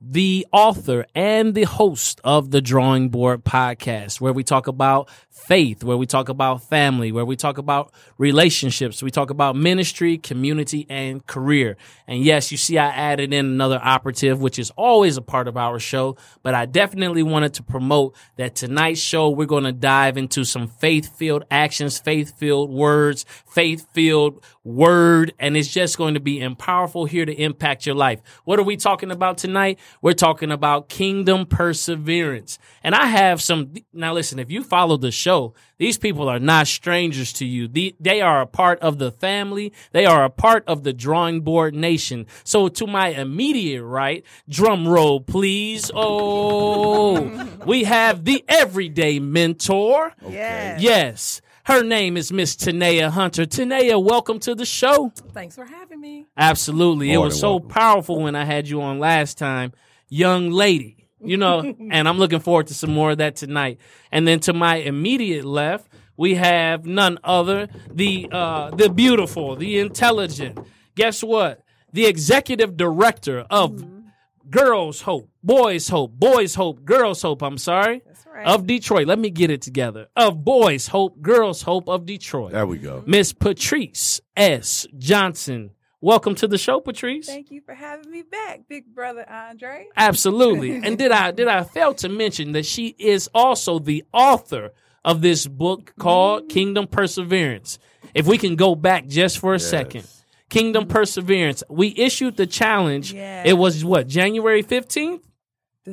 the author and the host of the Drawing Board podcast, where we talk about faith, where we talk about family, where we talk about relationships, we talk about ministry, community, and career. And yes, you see, I added in another operative, which is always a part of our show, but I definitely wanted to promote that tonight's show, we're going to dive into some faith filled actions, faith filled words, faith filled word, and it's just going to be powerful here to impact your life. What are we talking about tonight? We're talking about kingdom perseverance. And I have some, now listen, if you follow the show, these people are not strangers to you. they are a part of the family. They are a part of the drawing board nation. So to my immediate right, drum roll, please. Oh, we have the everyday mentor. Okay. Yes. Her name is Miss Tanea Hunter. Tanea, welcome to the show. Thanks for having me. Absolutely. More it was so welcome. powerful when I had you on last time. Young lady, you know, and I'm looking forward to some more of that tonight. And then to my immediate left, we have none other the uh, the beautiful, the intelligent. Guess what? The executive director of mm-hmm. Girls Hope, Boys Hope, Boys Hope, Girls Hope. I'm sorry right. of Detroit. Let me get it together. Of Boys Hope, Girls Hope of Detroit. There we go. Miss Patrice S. Johnson. Welcome to the show, Patrice. Thank you for having me back, big brother Andre. Absolutely. and did I did I fail to mention that she is also the author of this book called mm. Kingdom Perseverance? If we can go back just for a yes. second. Kingdom Perseverance. We issued the challenge. Yeah. It was what, January 15th?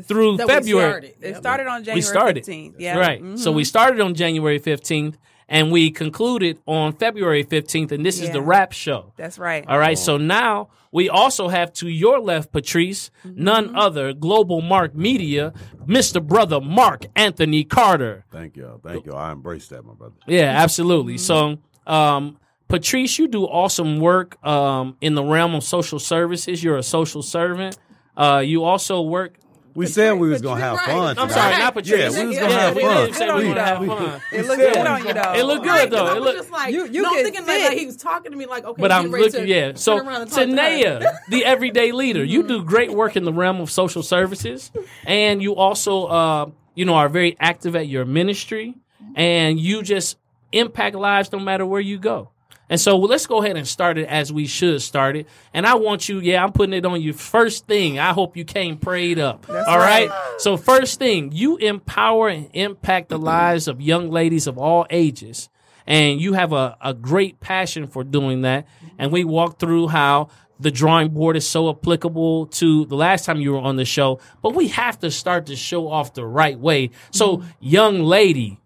Through February. It started on January we started. 15th. Yeah. Right. Mm-hmm. So we started on January 15th and we concluded on February 15th and this yeah. is the wrap show. That's right. All right. Oh. So now we also have to your left, Patrice, mm-hmm. none other, Global Mark Media, Mr. Brother Mark Anthony Carter. Thank you. Thank you. I embrace that, my brother. Yeah, absolutely. Mm-hmm. So, um, Patrice, you do awesome work um, in the realm of social services. You're a social servant. Uh, you also work we said we was gonna have fun. I'm sorry, not Patrice. Yeah, we was gonna have fun. We did say we were gonna have fun. It looked good on you though. It looked good though. It looked just like you. You no, I'm thinking like, he was talking to me like, okay, but I'm looking. Yeah. So Tanea, the everyday leader, you do great work in the realm of social services, and you also, uh, you know, are very active at your ministry, and you just impact lives no matter where you go. And so well, let's go ahead and start it as we should start it. And I want you, yeah, I'm putting it on you. First thing, I hope you came prayed up. That's all right? right. So first thing, you empower and impact the lives of young ladies of all ages. And you have a, a great passion for doing that. And we walked through how the drawing board is so applicable to the last time you were on the show, but we have to start to show off the right way. So, mm-hmm. young lady.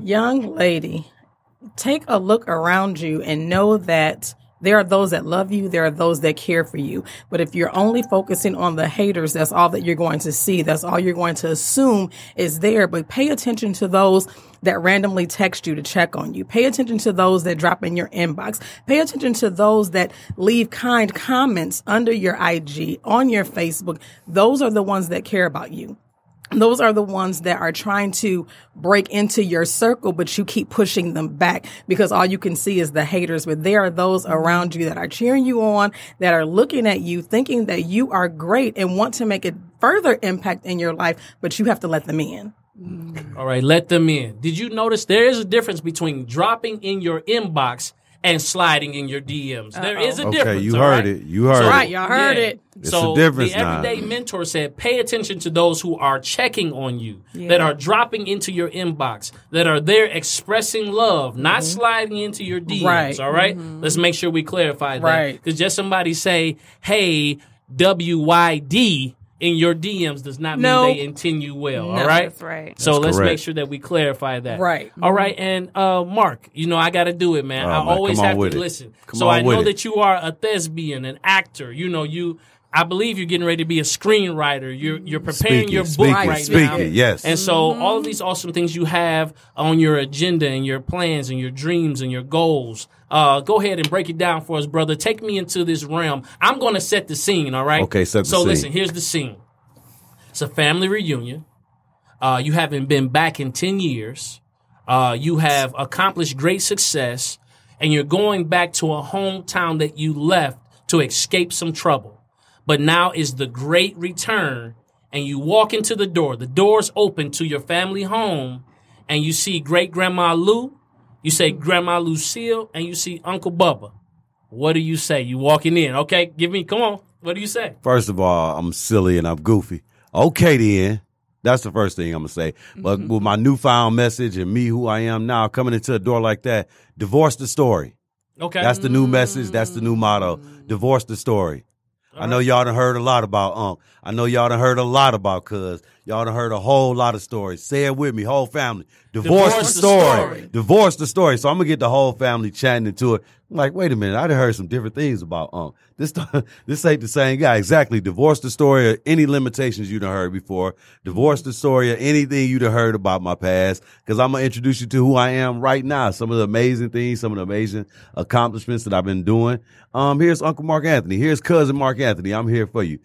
Young lady, take a look around you and know that there are those that love you. There are those that care for you. But if you're only focusing on the haters, that's all that you're going to see. That's all you're going to assume is there. But pay attention to those that randomly text you to check on you. Pay attention to those that drop in your inbox. Pay attention to those that leave kind comments under your IG, on your Facebook. Those are the ones that care about you those are the ones that are trying to break into your circle, but you keep pushing them back because all you can see is the haters. But there are those around you that are cheering you on, that are looking at you, thinking that you are great and want to make a further impact in your life, but you have to let them in. All right, let them in. Did you notice there is a difference between dropping in your inbox and sliding in your DMs. There is a okay, difference. Okay, you heard right? it. You heard so, it. Right, y'all heard yeah. it. It's so a difference the everyday now. mentor said, pay attention to those who are checking on you, yeah. that are dropping into your inbox, that are there expressing love, not mm-hmm. sliding into your DMs. Right. All right? mm-hmm. Let's make sure we clarify that. Right. Because just somebody say, hey, WYD in your DMs does not mean no. they intend you well. No, all right. That's right. So that's let's correct. make sure that we clarify that. Right. All right. And uh, Mark, you know I got to do it, man. Oh, I man, always have to it. listen. Come so I know it. that you are a thespian, an actor. You know you I believe you're getting ready to be a screenwriter. You're you're preparing Speaking, your book speaking, right speaking, now. yes. And so all of these awesome things you have on your agenda and your plans and your dreams and your goals. Uh, go ahead and break it down for us, brother. Take me into this realm. I'm going to set the scene. All right. Okay, set the so scene. listen, here's the scene. It's a family reunion. Uh, you haven't been back in 10 years. Uh, you have accomplished great success and you're going back to a hometown that you left to escape some trouble. But now is the great return and you walk into the door. The door's open to your family home and you see great grandma Lou, you say grandma Lucille, and you see Uncle Bubba. What do you say? You walking in. Okay, give me, come on. What do you say? First of all, I'm silly and I'm goofy. Okay, then. That's the first thing I'm gonna say. But Mm-hmm. with my newfound message and me who I am now, coming into a door like that, divorce the story. Okay. That's the new message. That's the new motto. Divorce the story. I know y'all done heard a lot about Unc. I know y'all done heard a lot about Cuz. Y'all done heard a whole lot of stories. Say it with me, whole family. Divorce, Divorce the, the story. story. Divorce the story. So I'm gonna get the whole family chatting into it. I'm like, wait a minute, I'd heard some different things about Unc. This this ain't the same guy. Exactly. Divorce the story of any limitations you done heard before. Divorce the story of anything you done heard about my past. Cause I'm gonna introduce you to who I am right now. Some of the amazing things, some of the amazing accomplishments that I've been doing. Um, here's Uncle Mark Anthony. Here's cousin Mark Anthony. I'm here for you.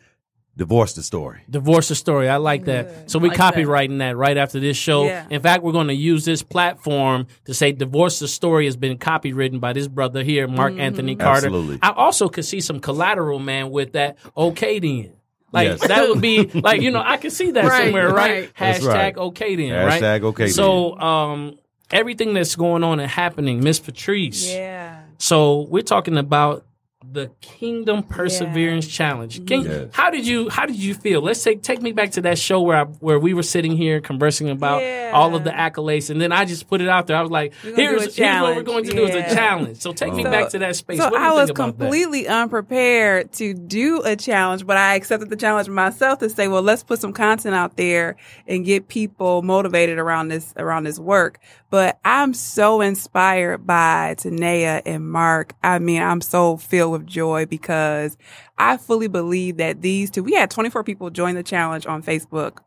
Divorce the story. Divorce the story. I like that. So we Like copywriting that. right after this show. Yeah. In fact, we're going to use this platform to say divorce the story has been copywritten by this brother here, Mark Mm-hmm. Anthony Carter. Absolutely. I also could see some collateral, man, with that. Okay, then. Like Yes. that would be like you know I can see that Right, somewhere, right? right. Hashtag right. okay then, right? Hashtag okay then. So um, everything that's going on and happening, Miss Patrice. Yeah. So we're talking about the Kingdom Perseverance Challenge. Can, Yes. How did you How did you feel? Let's take take me back to that show where I, where we were sitting here conversing about Yeah. all of the accolades, and then I just put it out there. I was like, We're gonna do "Here's a here's what we're challenge. going to do is a challenge." So take me So- back to that space. So what do you I was think about that? completely unprepared to do a challenge, but I accepted the challenge myself to say, well, let's put some content out there and get people motivated around this around this work. But I'm so inspired by Tanea and Mark. I mean, I'm so filled with joy because I fully believe that these two, we had 24 people join the challenge on Facebook,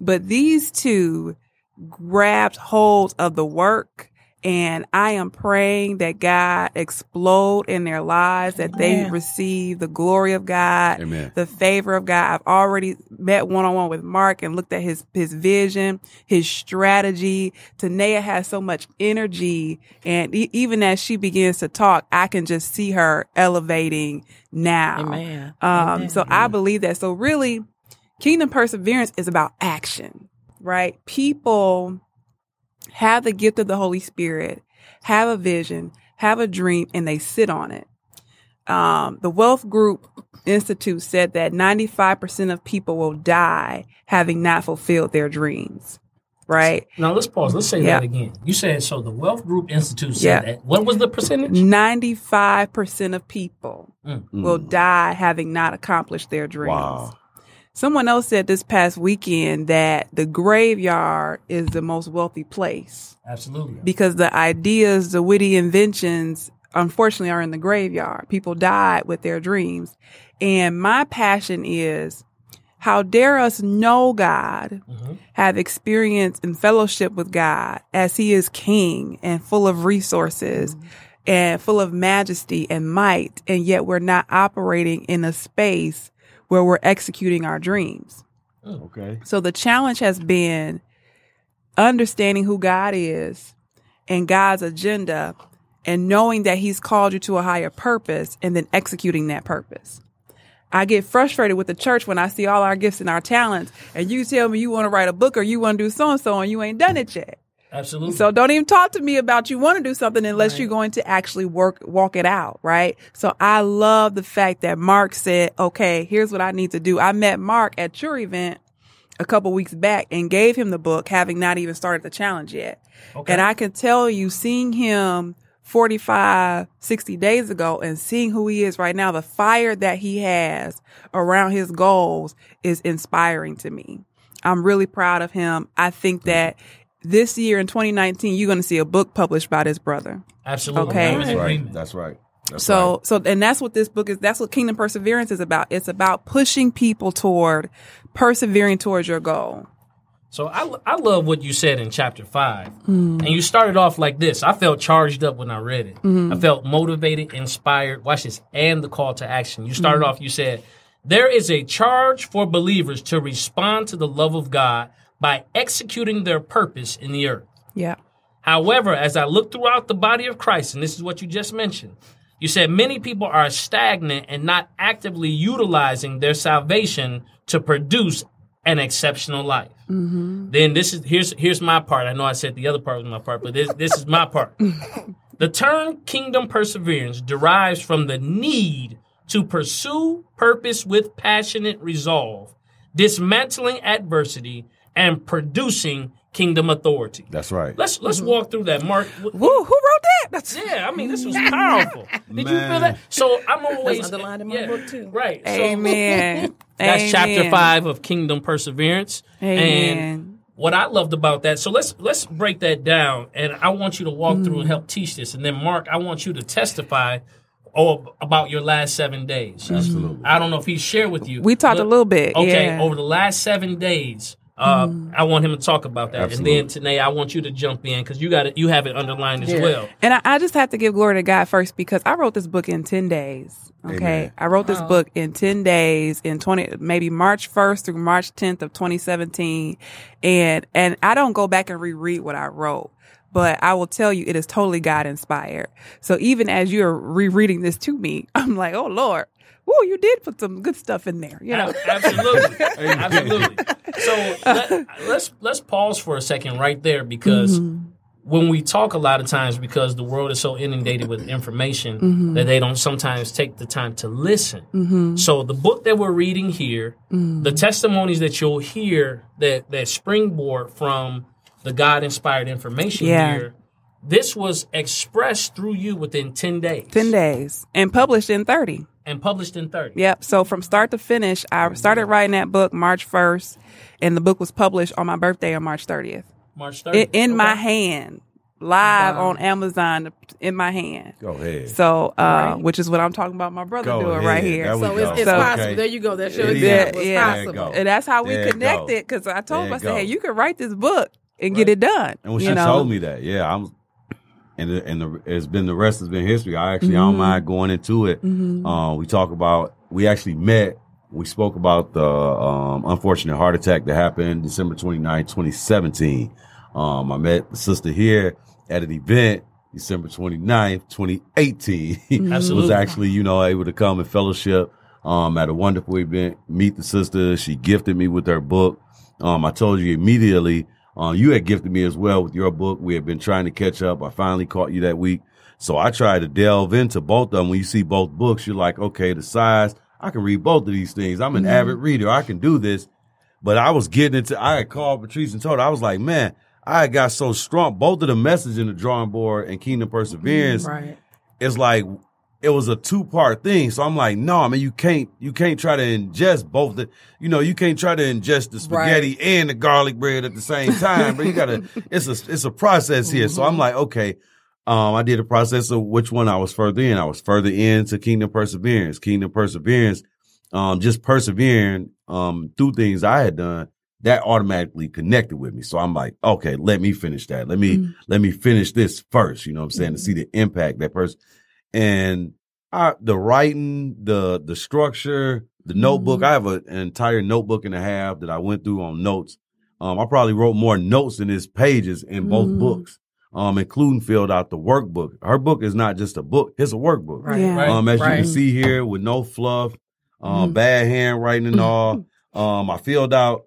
but these two grabbed hold of the work and I am praying that God explode in their lives, that they receive the glory of God, Amen. the favor of God. I've already met one on one with Mark and looked at his his vision, his strategy. Tanea has so much energy, and e- even as she begins to talk, I can just see her elevating now. Amen. Um, Amen. so I believe that. So really, kingdom perseverance is about action, right? People have the gift of the Holy Spirit, have a vision, have a dream, and they sit on it. Um, the Wealth Group Institute said that 95% of people will die having not fulfilled their dreams, right? Now let's pause. Let's say Yeah. that again. You said so. The Wealth Group Institute said Yeah. that. What was the percentage? 95% of people Mm. will die having not accomplished their dreams. Wow. Someone else said this past weekend that the graveyard is the most wealthy place Absolutely. because the ideas, the witty inventions, unfortunately, are in the graveyard. People died with their dreams. And my passion is how dare us know God, mm-hmm. have experience and fellowship with God as He is King and full of resources mm-hmm. and full of majesty and might, and yet we're not operating in a space where we're executing our dreams. Oh, okay. So the challenge has been understanding who God is and God's agenda and knowing that he's called you to a higher purpose and then executing that purpose. I get frustrated with the church when I see all our gifts and our talents and you tell me you want to write a book or you want to do so and so and you ain't done it yet. Absolutely. So don't even talk to me about you want to do something unless you're going to actually work, walk it out, right? So I love the fact that Mark said, okay, here's what I need to do. I met Mark at your event a couple weeks back and gave him the book, having not even started the challenge yet. Okay. And I can tell you, seeing him 45, 60 days ago and seeing who he is right now, the fire that he has around his goals is inspiring to me. I'm really proud of him. I think that this year in 2019, you're going to see a book published by this brother. Absolutely. Okay. I'm in That's right. That's so right. so and that's what this book is that's what kingdom perseverance is about it's about pushing people toward persevering towards your goal So I, I love what you said in chapter five. Mm. And you started off like this. I felt charged up when I read it. Mm-hmm. I felt motivated, inspired. Watch this. And the call to action. You started mm-hmm. off, you said, there is a charge for believers to respond to the love of God by executing their purpose in the earth. yeah However, as I look throughout the body of Christ, and this is what you just mentioned, you said many people are stagnant and not actively utilizing their salvation to produce an exceptional life. Mm-hmm. Then this is here's here's my part. I know I said the other part was my part, but this this is my part. the term kingdom perseverance derives from the need to pursue purpose with passionate resolve, dismantling adversity, and producing kingdom authority. That's right. Let's let's walk through that, Mark. Woo, who wrote that that's Yeah, I mean this was powerful. Did you feel that? So I'm always That's underlined in my yeah, book, too. Right. So amen that's chapter five of Kingdom Perseverance. Amen. And what I loved about that, so let's let's break that down, and I want you to walk through Mm. and help teach this, and then Mark, I want you to testify. Oh, about your last seven days. Absolutely. I don't know if he shared with you. We talked but- a little bit, Okay, yeah. over the last seven days, uh, I want him to talk about that, Absolutely. and then Tanea, I want you to jump in because you got it. You have it underlined as Yeah. well. And I, I just have to give glory to God first because I wrote this book in 10 days. Okay. Amen. I wrote this Wow. book in 10 days in 20, maybe March 1st through March 10th of 2017. And, and I don't go back and reread what I wrote. But I will tell you, it is totally God inspired. So even as you're rereading this to me, I'm like, oh Lord, whoa, you did put some good stuff in there, you know? Absolutely, absolutely. So let, let's let's pause for a second right there because Mm-hmm. when we talk a lot of times because the world is so inundated with information Mm-hmm. that they don't sometimes take the time to listen. So the book that we're reading here, Mm-hmm. the testimonies that you'll hear that that springboard from the God inspired information Yeah. here. This was expressed through you within 10 days 10 days and published in 30. And published in 30. Yep. So from start to finish, I started writing that book March 1st, and the book was published on my birthday on March 30th. March In, 30th. in my Okay. hand, live Wow. on Amazon, in my hand. Go ahead. So, uh, Right. which is what I'm talking about my brother Go doing ahead. right here. So it's, go. it's So- possible. Okay. There you go. That's your It is. example. Yeah, It's yeah. Possible. go. And that's how we There connected because I told him, I you said, hey, you can write this book and get it done. And when you she know? told me that, yeah, I'm, and the, and the, it's been the rest has been history. I actually I Mm-hmm. don't mind going into it. Uh, we talk about we actually met. We spoke about the um, unfortunate heart attack that happened December 29, 2017. Um, I met the sister here at an event December 29th, 2018. was Absolutely. actually, you know, able to come and fellowship um, at a wonderful event, meet the sister. She gifted me with her book. Um, I told you immediately, uh, you had gifted me as well with your book. We had been trying to catch up. I finally caught you that week. So I tried to delve into both of them. When you see both books, you're like, okay, the size, I can read both of these things. I'm an avid reader. I can do this. But I was getting into, I had called Patrice and told her, I was like, man, I got so strong. Both of the message in the drawing board and Kingdom Perseverance Right. it's like it was a two part thing. So I'm like, no, I mean, you can't, you can't try to ingest both the, you know, you can't try to ingest the spaghetti and the garlic bread at the same time, but you gotta, it's a, it's a process here. So I'm like, okay, um, I did a process of which one I was further in. I was further into Kingdom Perseverance, Kingdom Perseverance, um, just persevering, um, through things I had done that automatically connected with me. So I'm like, okay, let me finish that. Let me, let me finish this first. You know what I'm saying? To see the impact that person and I, the writing, the the structure, the notebook. I have a, an entire notebook and a half that I went through on notes. Um, I probably wrote more notes than his pages in both books, um, including filled out the workbook. Her book is not just a book; it's a workbook. Right. Yeah. Um, as you can see here, with no fluff, um, bad handwriting and all. Um, I filled out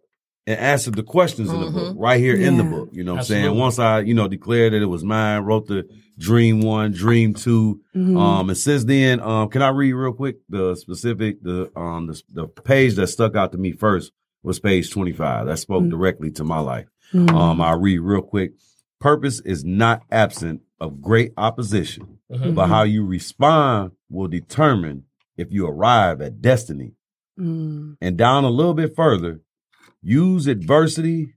and answered the questions in the book right here in the book. You know what I'm saying? Once I, you know, declared that it was mine, wrote the dream one, dream 2 Mm-hmm. Um, and since then, um, can I read real quick the specific, the, um, the, the page that stuck out to me first was page 25. That spoke directly to my life. Um, I'll read real quick. Purpose is not absent of great opposition, Mhm. but how you respond will determine if you arrive at destiny. Mm. And down a little bit further, use adversity,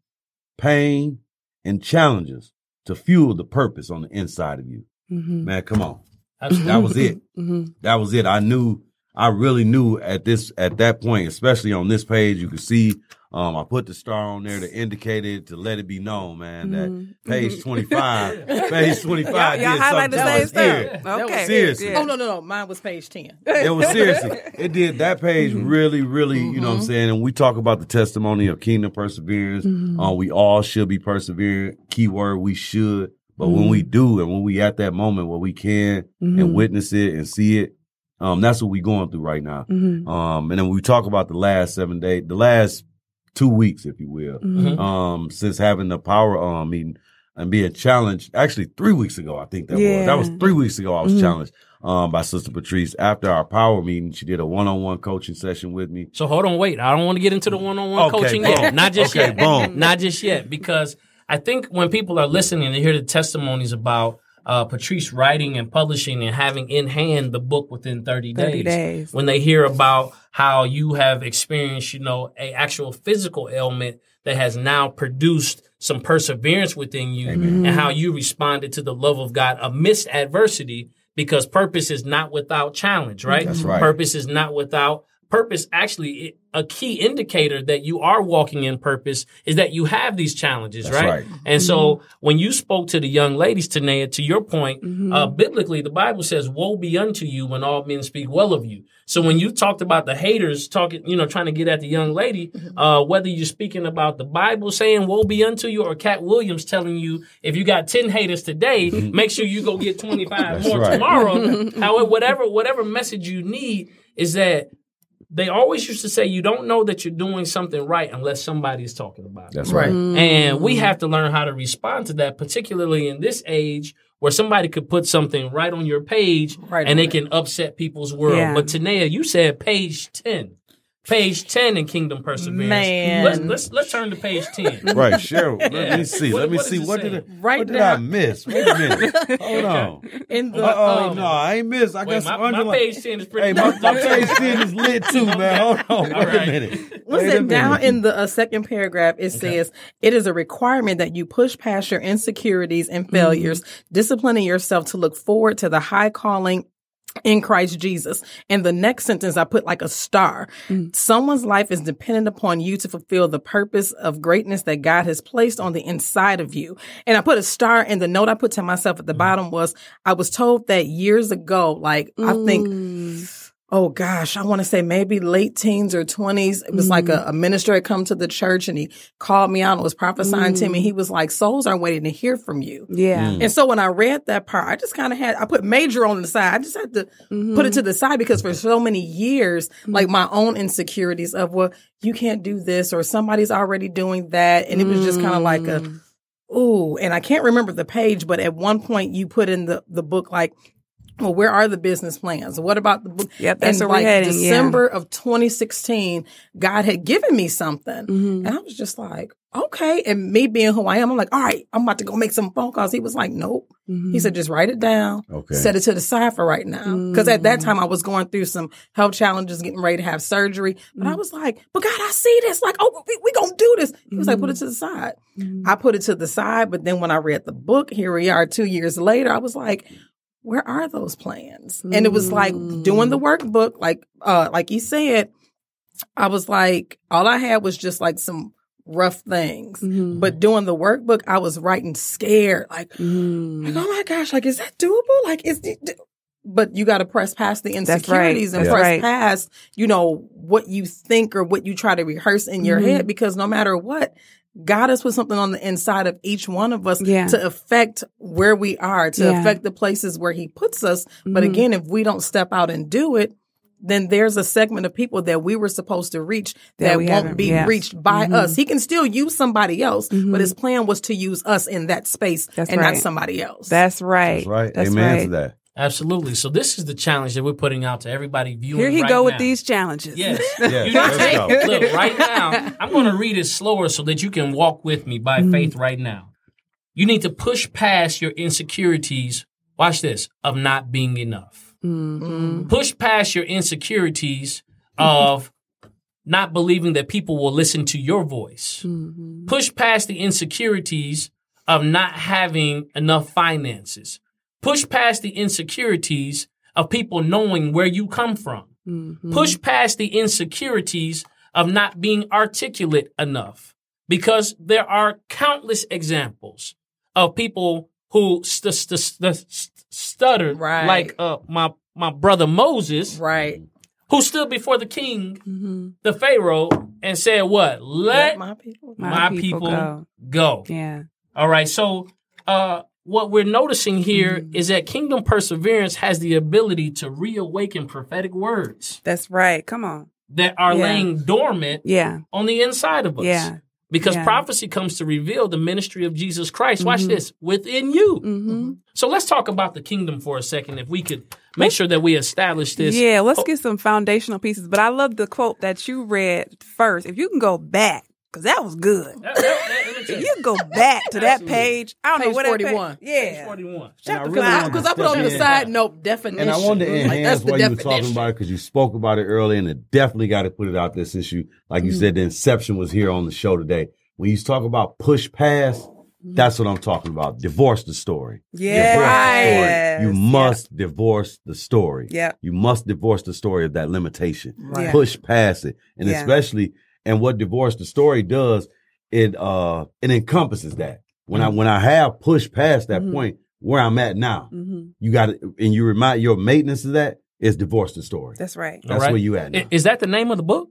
pain, and challenges to fuel the purpose on the inside of you. Mhm. Man, come on. That was it. Mm-hmm. That was it. I knew. I really knew at this at that point, especially on this page, you could see. Um, I put the star on there to indicate it to let it be known, man, that page twenty five, page 25 Y'all, y'all highlight the same Here. stuff. Okay. Seriously. Yeah. Oh no, no, no. Mine was page ten. It was seriously. It did that page really, really, you know what I'm saying? And we talk about the testimony of kingdom perseverance. Uh, we all should be persevering. Keyword, we should. But when we do and when we at that moment where we can and witness it and see it, um, that's what we going through right now. Um, and then we talk about the last seven days, the last two weeks, if you will, Mhm. um, since having the power um meeting and being challenged. Actually, three weeks ago, I think that was. That was three weeks ago. I was Mhm. challenged um by Sister Patrice after our power meeting. She did a one on one coaching session with me. So hold on, wait. I don't want to get into the one-on-one Okay, coaching boom. yet. Not just Okay, yet. boom. Not just yet, because I think when people are listening and they hear the testimonies about uh, Patrice writing and publishing and having in hand the book within 30 days, 30 days. when they hear about how you have experienced, you know, a actual physical ailment that has now produced some perseverance within you and how you responded to the love of God amidst adversity because purpose is not without challenge, right? That's right. Purpose is not without purpose. Actually, a key indicator that you are walking in purpose is that you have these challenges, That's right? right. And so when you spoke to the young ladies, Tanea, to your point, Mm-hmm. uh, biblically, the Bible says, woe be unto you when all men speak well of you. So when you talked about the haters talking, you know, trying to get at the young lady, Mm-hmm. uh, whether you're speaking about the Bible saying woe be unto you or Katt Williams telling you if you got 10 haters today, make sure you go get 25 more right. tomorrow. However, whatever, whatever message you need is that they always used to say you don't know that you're doing something right unless somebody is talking about it. That's Right. right. And we mm-hmm. have to learn how to respond to that, particularly in this age where somebody could put something right on your page Right and on it can upset people's world. Yeah. But Tanea, you said page 10. Page 10 in Kingdom Perseverance. Man. Let's, let's, let's turn to page 10. Right, Cheryl. Let Yeah. me see. What- Let me what see. What did, I, Right what did now- I miss? Wait a minute. Hold on. In the Oh um, no, I ain't miss. I Wait, got my, some my underline. page 10 is pretty Hey, my, my page ten is lit too, man. Hold on. Wait right. a minute. Wait a Listen, down in the uh, second paragraph, it says it is a requirement that you push past your insecurities and failures, disciplining yourself to look forward to the high calling in Christ Jesus. And the next sentence, I put like a star. Mm. Someone's life is dependent upon you to fulfill the purpose of greatness that God has placed on the inside of you. And I put a star and the note I put to myself at the mm. bottom was, I was told that years ago, like I think mm. Oh gosh, I want to say maybe late teens or 20s. It was like a, mm-hmm. a minister had come to the church and he called me out and was prophesying to me. Mm. He was like, souls are waiting to hear from you. Yeah. Mm. And so when I read that part, I just kind of had, I put major on the side. I just had to put it mm-hmm. to the side because for so many years, like mm-hmm. my own insecurities of, well, you can't do this or somebody's already doing that. And it was just kind of like a, mm. ooh, and I can't remember the page, but at one point you put in the, the book like, well, where are the business plans? What about the book? Yep, that's and where we're like heading, yeah. December of 2016, God had given me something. Mm-hmm. And I was just like, okay. And me being who I am, I'm like, all right, I'm about to go make some phone calls. He was like, nope. Mm-hmm. He said, just write it down. Okay. Set it to the side for right now. Because at Mm. that time I was going through some health challenges, getting ready to have surgery. But Mm. I was like, but God, I see this. Like, oh, we, we gonna do this. He was like, put it to the side. Mm-hmm. I put it to the side. But then when I read the book, here we are two years later, I was like, where are those plans? And it was like doing the workbook, like, uh, like you said, I was like, all I had was just like some rough things. Mm-hmm. But doing the workbook, I was writing scared, like, Mm-hmm. like, oh my gosh, like, is that doable? Like, is it, do- but you got to press past the That's right. insecurities and That's press right. past, you know, what you think or what you try to rehearse in your Mhm. head, because no matter what, God has put something on the inside of each one of us Yeah. to affect where we are, to Yeah. affect the places where He puts us. But Mhm. again, if we don't step out and do it, then there's a segment of people that we were supposed to reach That that, won't be yeah. reached by Mhm. us. He can still use somebody else, Mhm. but his plan was to use us in that space That's and right. not somebody else. That's right. That's right. That's Amen right. to that. Absolutely. So this is the challenge that we're putting out to everybody viewing. Here he right go with these challenges. Yes. Yes, You let's take- go. Look, right now, I'm going to read it slower so that you can walk with me by faith right now. You need to push past your insecurities. Watch this of not being enough. Mm-hmm. Push past your insecurities of not believing that people will listen to your voice. Mm-hmm. Push past the insecurities of not having enough finances. Push past the insecurities of people knowing where you come from. Mhm. Push past the insecurities of not being articulate enough because there are countless examples of people who st- st- st- st- stuttered Right. like uh, my my brother Moses Right. who stood before the king Mhm. the Pharaoh and said what let Let my people. my, people, go. go. Yeah. All right. So, uh, what we're noticing here Mm-hmm. is that kingdom perseverance has the ability to reawaken prophetic words That's right. Come on. that are Yeah. laying dormant Yeah. on the inside of us. Yeah. Because Yeah. prophecy comes to reveal the ministry of Jesus Christ. Watch Mhm. this within you. Mm-hmm. So let's talk about the kingdom for a second. If we could make sure that we establish this. Yeah, let's Oh. get some foundational pieces. But I love the quote that you read first. If you can go back, because that was good. That- that- that- let me tell If you. you go back to that page, I don't know Page what that 41. Page, yeah. 41. Shut I the really fuck. Because I put on the Yeah. side note definition. And I wanted to Like, enhance that's what you were talking about because you spoke about it earlier, and it definitely got to put it out this issue. Like you Mm-hmm. said, the inception was here on the show today. When you talk about push past, that's what I'm talking about. Divorce the story. Yeah. Divorce the Yes. story. You must divorce the story. Yeah. You must divorce the story of that limitation. Right. Push past it. And Yeah. especially, and what divorce the story does, it uh it encompasses that. When I when I have pushed past that Mhm. point where I'm at now, hmm you got to, and you remind your maintenance of that is divorce the story. That's right. That's All right. where you at now. Is that the name of the book?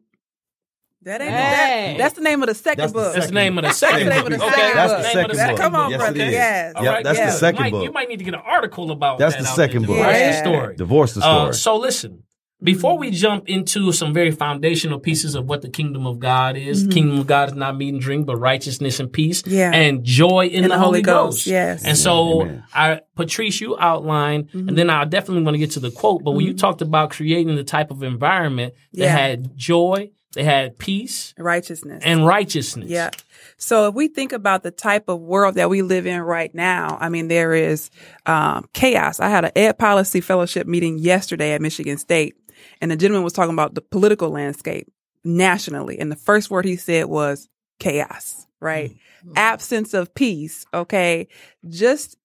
That ain't Hey. that, That's the name of the second That's the book. That's the name of the second That's the book. name of the Okay, second That's book. the name of second That- book. come on, yes, brother. It is. Yes. All Yep, right, that's yeah. the second you might, book. You might need to get an article about that. That's that the second book. Divorce Yeah. the story. Divorce the story. Uh, so listen, before we jump into some very foundational pieces of what the kingdom of God is, kingdom of God is not meat and drink, but righteousness and peace, Mm-hmm. Yeah. and joy in, the, Holy Ghost. yes. And so, Amen. I Patrice, you outlined, Mm-hmm. and then I definitely want to get to the quote. But when you talked about creating the type of environment that Yeah. had joy, they had peace Righteousness. and righteousness. Yeah. So if we think about the type of world that we live in right now, I mean, there is um, chaos. I had an ed policy fellowship meeting yesterday at Michigan State, and the gentleman was talking about the political landscape nationally. And the first word he said was chaos, right? Absence of peace. Okay. Just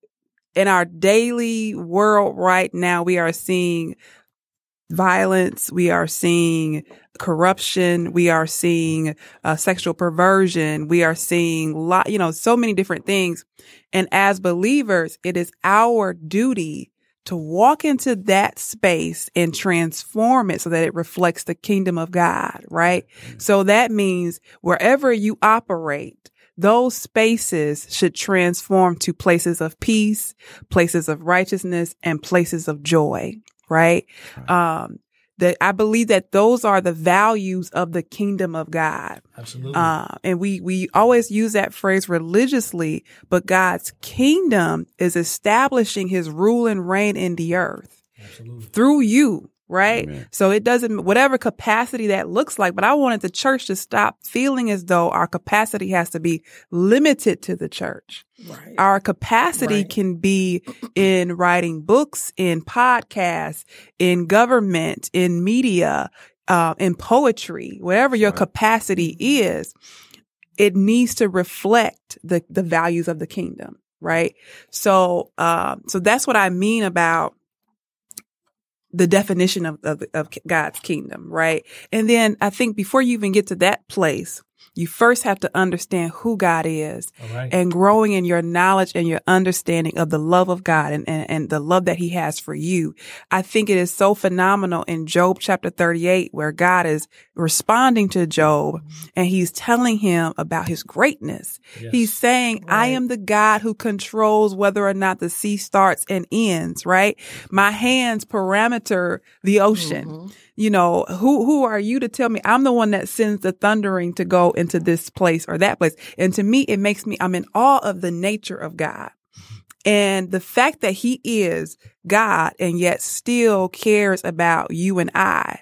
in our daily world right now, we are seeing violence. We are seeing corruption. We are seeing uh, sexual perversion. We are seeing lot, you know, so many different things. And as believers, it is our duty to walk into that space and transform it so that it reflects the kingdom of God, right? So that means wherever you operate, those spaces should transform to places of peace, places of righteousness, and places of joy, right? Um, that I believe that those are the values of the kingdom of God. Absolutely. Uh, and we, we always use that phrase religiously, but God's kingdom is establishing his rule and reign in the earth Absolutely. through you. Right. Amen. So it doesn't, whatever capacity that looks like, but I wanted the church to stop feeling as though our capacity has to be limited to the church. Right. Our capacity Right. can be in writing books, in podcasts, in government, in media, uh, in poetry, whatever your Right. capacity is, it needs to reflect the, the values of the kingdom, right? So, um, so that's what I mean about the definition of, of, of God's kingdom, right? And then I think before you even get to that place, you first have to understand who God is All right. and growing in your knowledge and your understanding of the love of God and, and, and the love that he has for you. I think it is so phenomenal in Job chapter 38 where God is responding to Job and he's telling him about his greatness. Yes. He's saying, I am the God who controls whether or not the sea starts and ends, right? My hands parameter the ocean. Mm-hmm. You know, who, who are you to tell me I'm the one that sends the thundering to go into this place or that place? And to me, it makes me, I'm in awe of the nature of God. And the fact that he is God and yet still cares about you and I,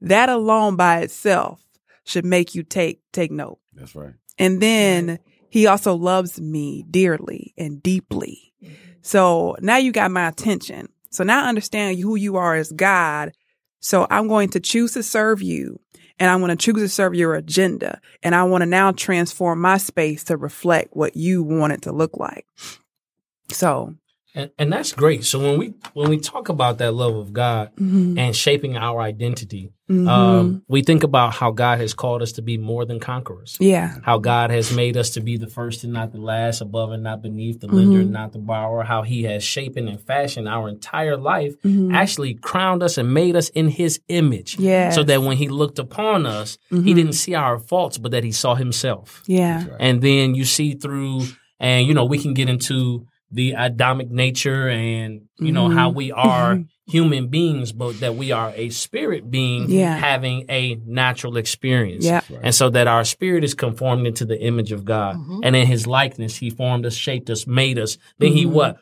that alone by itself should make you take, take note. That's right. And then he also loves me dearly and deeply. Mm-hmm. So now you got my attention. So now I understand who you are as God. So I'm going to choose to serve you and I want to choose to serve your agenda. And I want to now transform my space to reflect what you want it to look like. So And, and that's great. So when we when we talk about that love of God Mm-hmm. and shaping our identity, um, we think about how God has called us to be more than conquerors. Yeah. How God has made us to be the first and not the last, above and not beneath, the lender Mm-hmm. and not the borrower. How He has shaped and fashioned our entire life, Mm-hmm. actually crowned us and made us in His image. Yes. So that when He looked upon us, He didn't see our faults, but that He saw Himself Yeah. and then you see through and you know we can get into the adamic nature and you know how mm-hmm. we are mm-hmm. human beings but that we are a spirit being Yeah. having a natural experience. Yeah. and so that our spirit is conformed into the image of god. Mm-hmm. And in his likeness he formed us shaped us made us. Then he what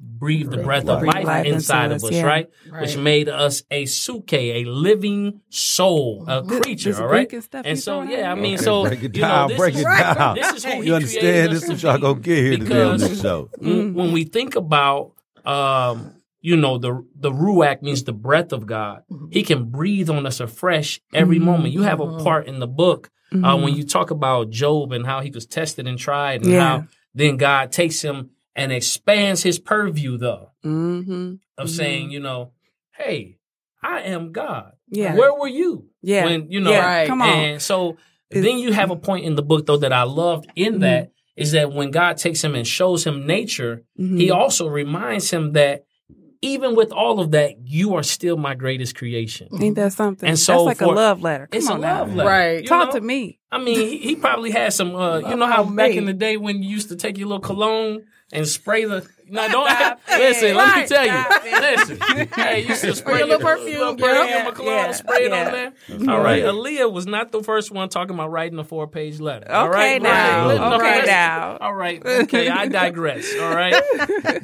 breathed the breath of life, life inside of us yeah. right? which made us a suke a living soul a creature This all right and you so yeah i mean Okay, so break it you know, this break is- it down. this is who he You understand? This is to what y'all be. gonna get here today on Because- this show. when, when we think about um you know the the ruach means the breath of god he can breathe on us afresh every moment you have a part in the book uh, when you talk about job and how he was tested and tried and Yeah. how then god takes him and expands his purview though Mm-hmm. of saying you know hey i am god Yeah. where were you Yeah. when you know Yeah. Right. Come on. and so then you have a point in the book though that I loved in Mm-hmm. that is that when God takes him and shows him nature, Mm-hmm. he also reminds him that even with all of that, you are still my greatest creation. Ain't that something? And so That's like for- a love letter. Come It's on a love letter. Right. you Talk know? to me. I mean, he, he probably had some. Uh, you know how back me. in the day when you used to take your little cologne and spray the. No, don't Stop it. listen. Let me tell you. it. Listen. Hey, you should spray your little perfume, little yeah. perfume, a cologne, Yeah, spray it yeah. on there. All right, Aaliyah was not the first one talking about writing a four-page letter. All Okay right, now. Right. Okay let's- now. All right. Okay, I digress. All right,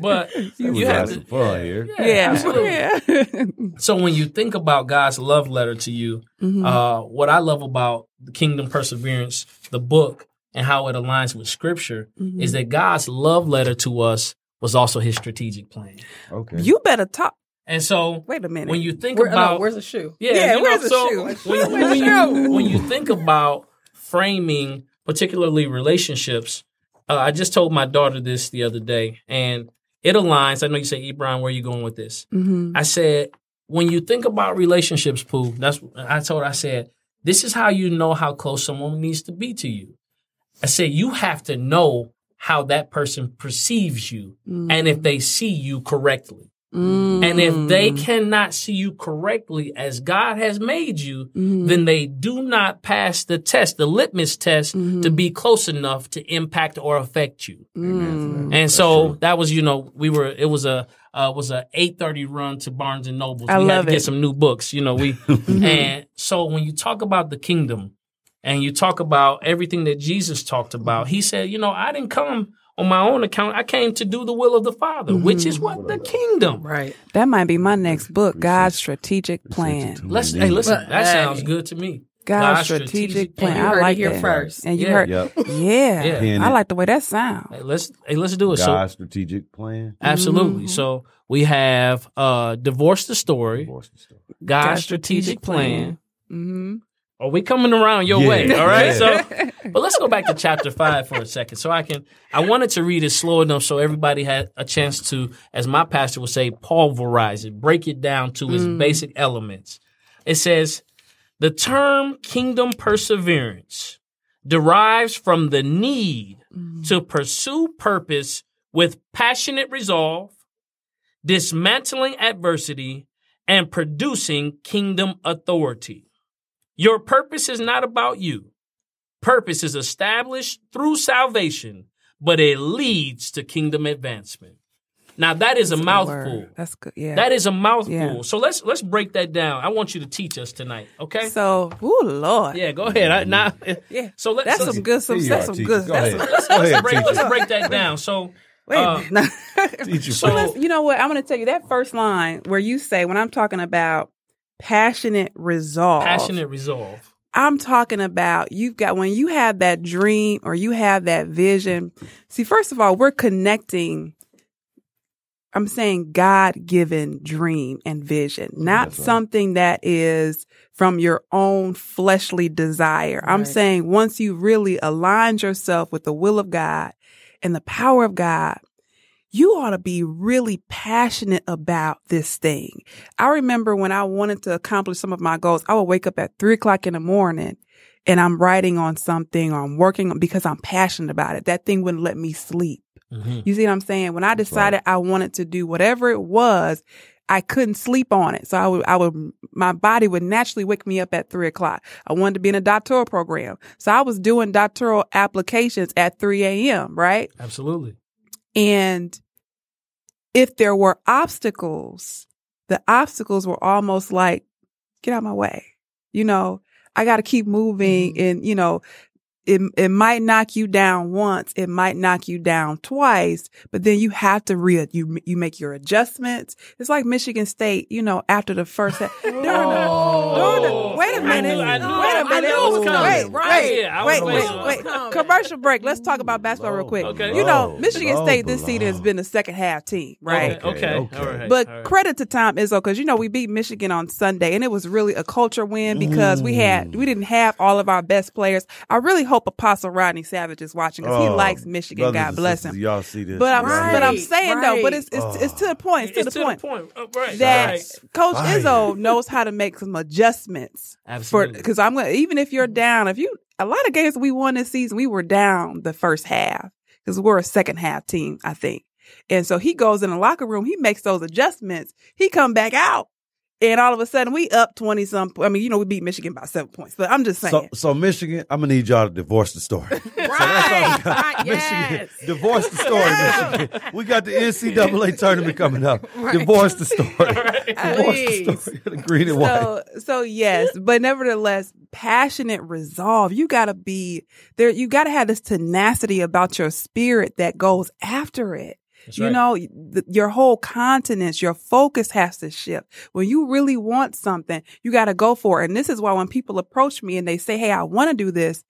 but We you had have some to. fun here. Yeah. absolutely. Yeah. So when you think about God's love letter to you, Mm-hmm. uh, what I love about the Kingdom Perseverance, the book, and how it aligns with Scripture Mm-hmm. is that God's love letter to us was also His strategic plan. Okay. you better talk. And so Wait a minute. when you think Where, no, about where's the shoe? yeah, Yeah, you know, where's the so shoe? When, Where's when the you, shoe? when you think about framing, particularly relationships, uh, I just told my daughter this the other day, and it aligns. I know you say, Ebron, where are you going with this? Mhm. I said, when you think about relationships, Pooh, that's I told her, I said, this is how you know how close someone needs to be to you. I said, you have to know how that person perceives you and if they see you correctly. Mm. And if they cannot see you correctly as God has made you, Mm-hmm. then they do not pass the test, the litmus test, to be close enough to impact or affect you. Mm. And so that was, you know, we were. It was a uh, was a eight thirty run to Barnes and Nobles. I we had love to get some new books. You know, we and so when you talk about the kingdom and you talk about everything that Jesus talked about, he said, you know, I didn't come on my own account. I came to do the will of the Father, which is what the kingdom. Right. That might be my next book, God's Strategic Plan. Let's hey, listen. But, that hey. sounds good to me. God's strategic plan. You I heard it like here that. first. And you Yeah. heard, Yep. yeah, Yeah. I like the way that sounds. Hey, let's hey, let's do it. So God's strategic plan. absolutely. So we have uh divorce the story, Divorce the story. God's God's strategic strategic plan. hmm Are we coming around your Yeah. way? All right. Yeah. So, but let's go back to chapter five for a second, so I can. I wanted to read it slow enough so everybody had a chance to, as my pastor would say, pulverize it, break it down to its mm. basic elements. It says, the term kingdom perseverance derives from the need mm. to pursue purpose with passionate resolve, dismantling adversity, and producing kingdom authority. Your purpose is not about you. Purpose is established through salvation, but it leads to kingdom advancement. Now that is a mouthful. Word. That's good. Yeah. That is a mouthful. Yeah. So let's let's break that down. I want you to teach us tonight, okay? so, ooh, Lord. yeah, go ahead. I, now, Yeah. So let's That's so, some good, some, that's some teacher. good. Go That's ahead. some, let's, Go let's ahead, break, let's break that down. So wait. uh, a. Teach you So- But you know what? I'm going to tell you that first line where you say, when I'm talking about passionate resolve, passionate resolve. I'm talking about you've got when you have that dream or you have that vision. See, first of all, we're connecting. I'm saying God given dream and vision, not right. something that is from your own fleshly desire. I'm saying once you really aligned yourself with the will of God and the power of God, you ought to be really passionate about this thing. I remember when I wanted to accomplish some of my goals, I would wake up at three o'clock in the morning and I'm writing on something or I'm working on because I'm passionate about it. That thing wouldn't let me sleep. Mm-hmm. You see what I'm saying? When I decided I wanted to do whatever it was, I couldn't sleep on it. So I would, I would, my body would naturally wake me up at three o'clock. I wanted to be in a doctoral program. So I was doing doctoral applications at 3 a.m., right? Absolutely. And if there were obstacles, the obstacles were almost like, get out of my way. You know, I got to keep moving mm-hmm. and, you know, it, it might knock you down once. It might knock you down twice, but then you have to re, you, you make your adjustments. It's like Michigan State, you know, after the first, during the, during the, wait a I minute, knew- I knew- wait I a minute, knew it was coming. wait, Right. wait, Yeah, wait, wait, wait, commercial break. Let's talk about basketball real oh. quick. Okay. You know, oh. Michigan low State this season has been a second half team, right? Okay. Okay. Okay, okay. right. But all right. credit to Tom Izzo because you know we beat Michigan on Sunday and it was really a culture win because we had we didn't have all of our best players. I really hope Apostle Rodney Savage is watching because he Oh, likes Michigan. brothers God and bless sisters, him. Y'all see this? But I'm Right, but I'm saying though, but right. it's it's, it's to the oh. point. It's to it's the point Oh, right. that right. Coach Fire. Izzo knows how to make some adjustments Absolutely. because I'm gonna even if you're down, if you a lot of games we won this season, we were down the first half because we're a second half team, I think. And so he goes in the locker room, he makes those adjustments, he come back out, and all of a sudden we up twenty some. I mean, you know, we beat Michigan by seven points, but I'm just saying. So, so Michigan, I'm gonna need y'all to divorce the story. Right, right, Michigan, yes. divorce the story, Michigan. We got the NCAA tournament coming up. Divorce the story. Divorce the story. The green and white. So, so yes, but nevertheless, passionate resolve. You gotta be there. You gotta have this tenacity about your spirit that goes after it. That's you right. know, th- your whole continence, your focus has to shift. When you really want something, you got to go for it. And this is why when people approach me and they say, Hey, I want to do this,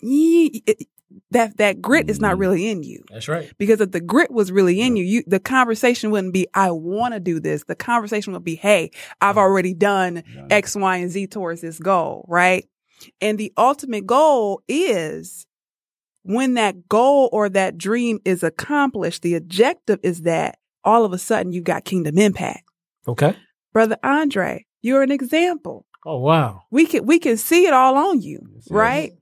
ye- it- that, that grit is not really in you. That's right. Because if the grit was really in you, you, the conversation wouldn't be, I want to do this. The conversation would be, Hey, I've already done X, Y, and Z towards this goal, right? And the ultimate goal is when that goal or that dream is accomplished, the objective is that all of a sudden you got kingdom impact. Okay. Brother Andre, you're an example. Oh wow. We can, we can see it all on you, Yes. right?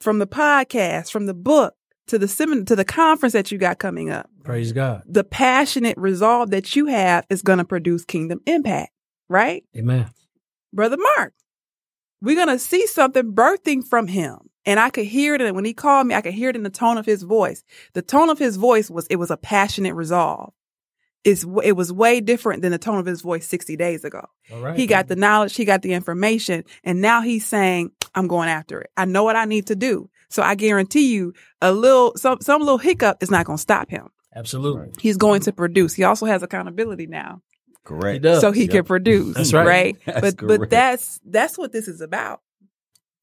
From the podcast, from the book to the seminar, to the conference that you got coming up. Praise God. The passionate resolve that you have is going to produce kingdom impact, right? Amen. Brother Mark, we're going to see something birthing from him. And I could hear it. And when he called me, I could hear it in the tone of his voice. The tone of his voice was, it was a passionate resolve. It's, it was way different than the tone of his voice 60 days ago. All right. He got the knowledge, he got the information, and now he's saying, I'm going after it. I know what I need to do. So I guarantee you a little, some, some little hiccup is not going to stop him. Absolutely. He's going to produce. He also has accountability now Correct. He does. so he Yep. can produce. That's right. That's but correct. but that's that's what this is about.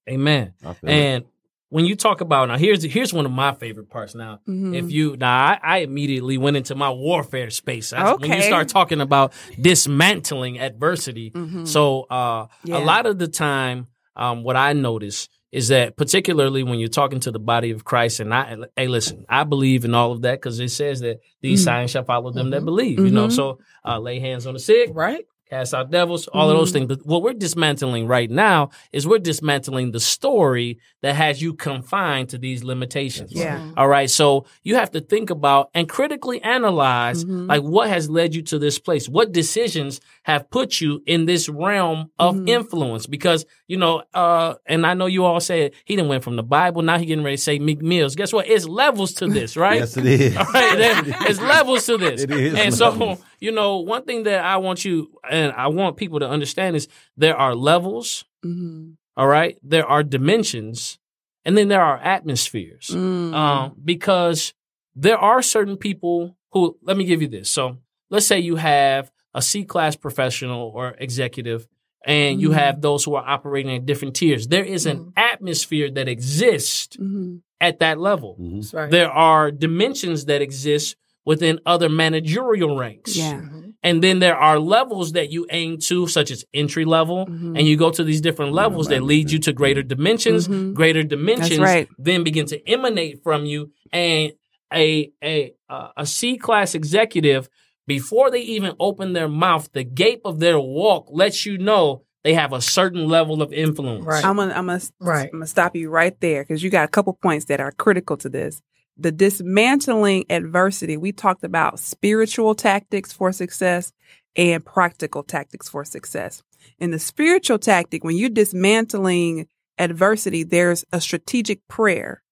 Amen. I feel it. When you talk about now, here's here's one of my favorite parts. Now, Mhm. if you now, I, I immediately went into my warfare space. That's When you start talking about dismantling adversity, Mhm. so uh, Yeah. a lot of the time, um, what I notice is that particularly when you're talking to the body of Christ, and I, hey, listen, I believe in all of that because it says that these Mhm. signs shall follow them that believe. You know, Mhm. so uh, lay hands on the sick, Right? Cast out devils, all of those Mhm. things. But what we're dismantling right now is we're dismantling the story that has you confined to these limitations. Yeah. All right. So you have to think about and critically analyze Mhm. like what has led you to this place? What decisions have put you in this realm of Mhm. influence? Because, you know, uh, and I know you all said he didn't went from the Bible. Now he getting ready to say Meek Mills. Guess what? It's levels to this, right? Yes, it is. All right, there- there's levels to this. It is And so, levels. You know, one thing that I want you and I want people to understand is there are levels, Mhm. all right? There are dimensions, and then there are atmospheres. Mm. Um, because there are certain people who, let me give you this. So let's say you have a C class professional or executive, and you Mhm. have those who are operating at different tiers. There is an atmosphere that exists Mhm. at that level. Mhm. Right. There are dimensions that exist within other managerial ranks. Yeah. Mhm. And then there are levels that you aim to, such as entry level, Mhm. and you go to these different levels that lead you to greater dimensions. Mhm. Greater dimensions right. then begin to emanate from you. And a a uh, a C class executive before they even open their mouth, the gape of their walk lets you know they have a certain level of influence. Right. I'm gonna I'm gonna, Right. I'm gonna stop you right there because you got a couple points that are critical to this. The dismantling adversity. We talked about spiritual tactics for success and practical tactics for success. In the spiritual tactic, when you're dismantling adversity, there's a strategic prayer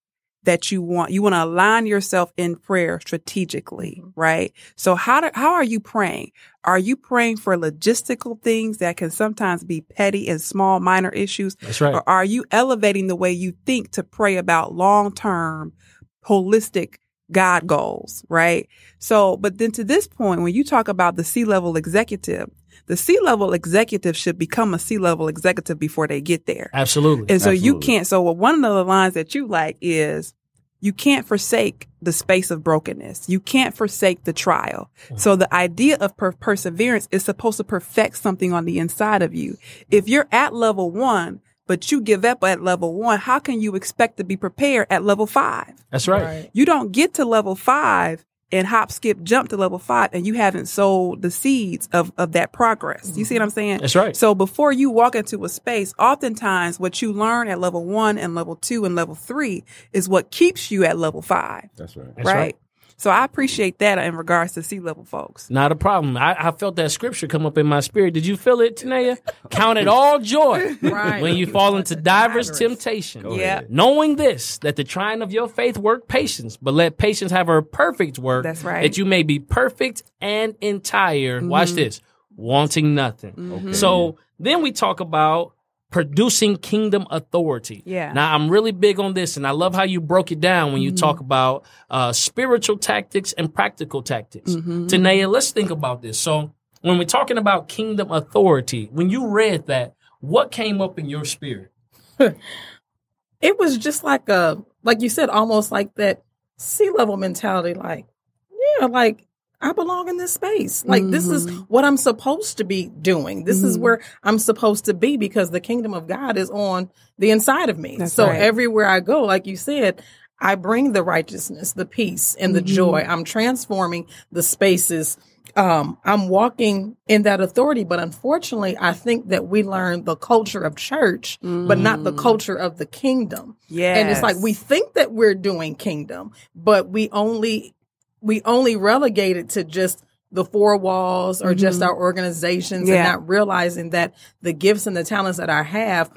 that you want. You want to align yourself in prayer strategically, mm-hmm. right? So how do, how are you praying? Are you praying for logistical things that can sometimes be petty and small minor issues? That's right. Or are you elevating the way you think to pray about long term, holistic God goals, right? So, but then to this point, when you talk about the C level executive, the C level executive should become a C level executive before they get there. Absolutely. And so you can't. So one of the lines that you like is you can't forsake the space of brokenness. You can't forsake the trial. Mm. So the idea of per- perseverance is supposed to perfect something on the inside of you. If you're at level one, but you give up at level one, how can you expect to be prepared at level five? That's right. Right. You don't get to level five and hop, skip, jump to level five and you haven't sowed the seeds of, of that progress. You see what I'm saying? That's right. So before you walk into a space, oftentimes what you learn at level one and level two and level three is what keeps you at level five. That's right. That's right? right. So I appreciate that in regards to C level folks. Not a problem. I, I felt that scripture come up in my spirit. Did you feel it, Tanea? Count it all joy Right. when you fall into diverse Diverse. temptation. Yeah. Knowing this, that the trying of your faith work patience, but let patience have her perfect work. That's right. That you may be perfect and entire. Watch this, wanting nothing. Mm-hmm. So then we talk about producing kingdom authority. Yeah. Now I'm really big on this, and I love how you broke it down when you talk about uh, spiritual tactics and practical tactics. Tanea, let's think about this. So when we're talking about kingdom authority, when you read that, what came up in your spirit? it was just like a like you said almost like that C level mentality like yeah like i belong in this space like this is Mm-hmm. what i'm supposed to be doing this is where i'm supposed to be because the kingdom of god is on the inside of me That's so right. everywhere i go like you said i bring the righteousness the peace and the Mm-hmm. joy i'm transforming the spaces um, I'm walking in that authority, but unfortunately, I think that we learn the culture of church, but not the culture of the kingdom. Yeah. And it's like we think that we're doing kingdom, but we only we only relegate it to just the four walls or just our organizations Mm-hmm. Yeah. and not realizing that the gifts and the talents that I have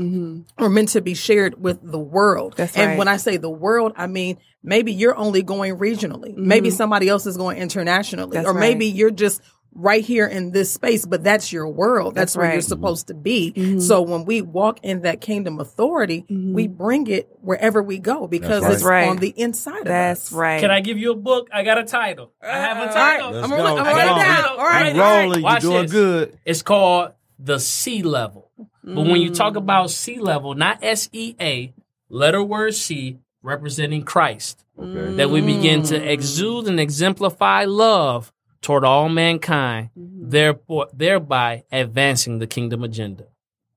are meant to be shared with the world. Mm-hmm. That's and right. when I say the world, I mean maybe you're only going regionally. Maybe somebody else is going internationally. Mm-hmm. That's or maybe right. you're just right here in this space, but that's your world. That's, That's where you're. Mm-hmm. supposed to be. So when we walk in that kingdom authority, we bring it wherever we go because right. it's right. on the inside of us. That's right. Can I give you a book? I got a title. I uh, have a title. Let's I'm gonna- I'm Come write it down. All right. You rolling. You're Watch doing this. good. It's called the C level. But when you talk about sea level, not S E A, letter word C, representing Christ, Okay. that we begin to exude and exemplify love toward all mankind, therefore thereby advancing the kingdom agenda.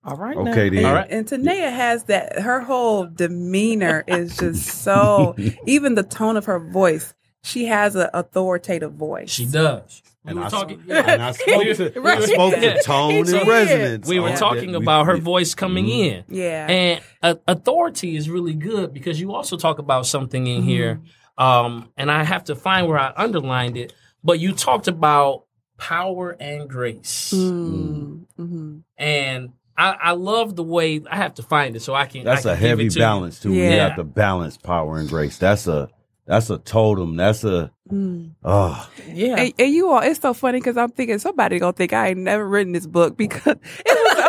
All right. Okay, now. then. All right. And Tanea has that, her whole demeanor is just so, even the tone of her voice, she has an authoritative voice. She does. We And were I, talking. and I spoke to, Right. I spoke to tone and did. resonance. we were on talking that. We- about her we- voice coming in. yeah. And uh, authority is really good because you also talk about something in here, Mm-hmm. um, and I have to find where I underlined it. But you talked about power and grace, Mm, mhm. and I, I love the way I have to find it so I can. That's I a can give heavy it to balance too. You Yeah. have to balance power and grace. That's a that's a totem. That's a Mm. oh Yeah. And, and you all, it's so funny because I'm thinking somebody gonna think I ain't never written this book because it was.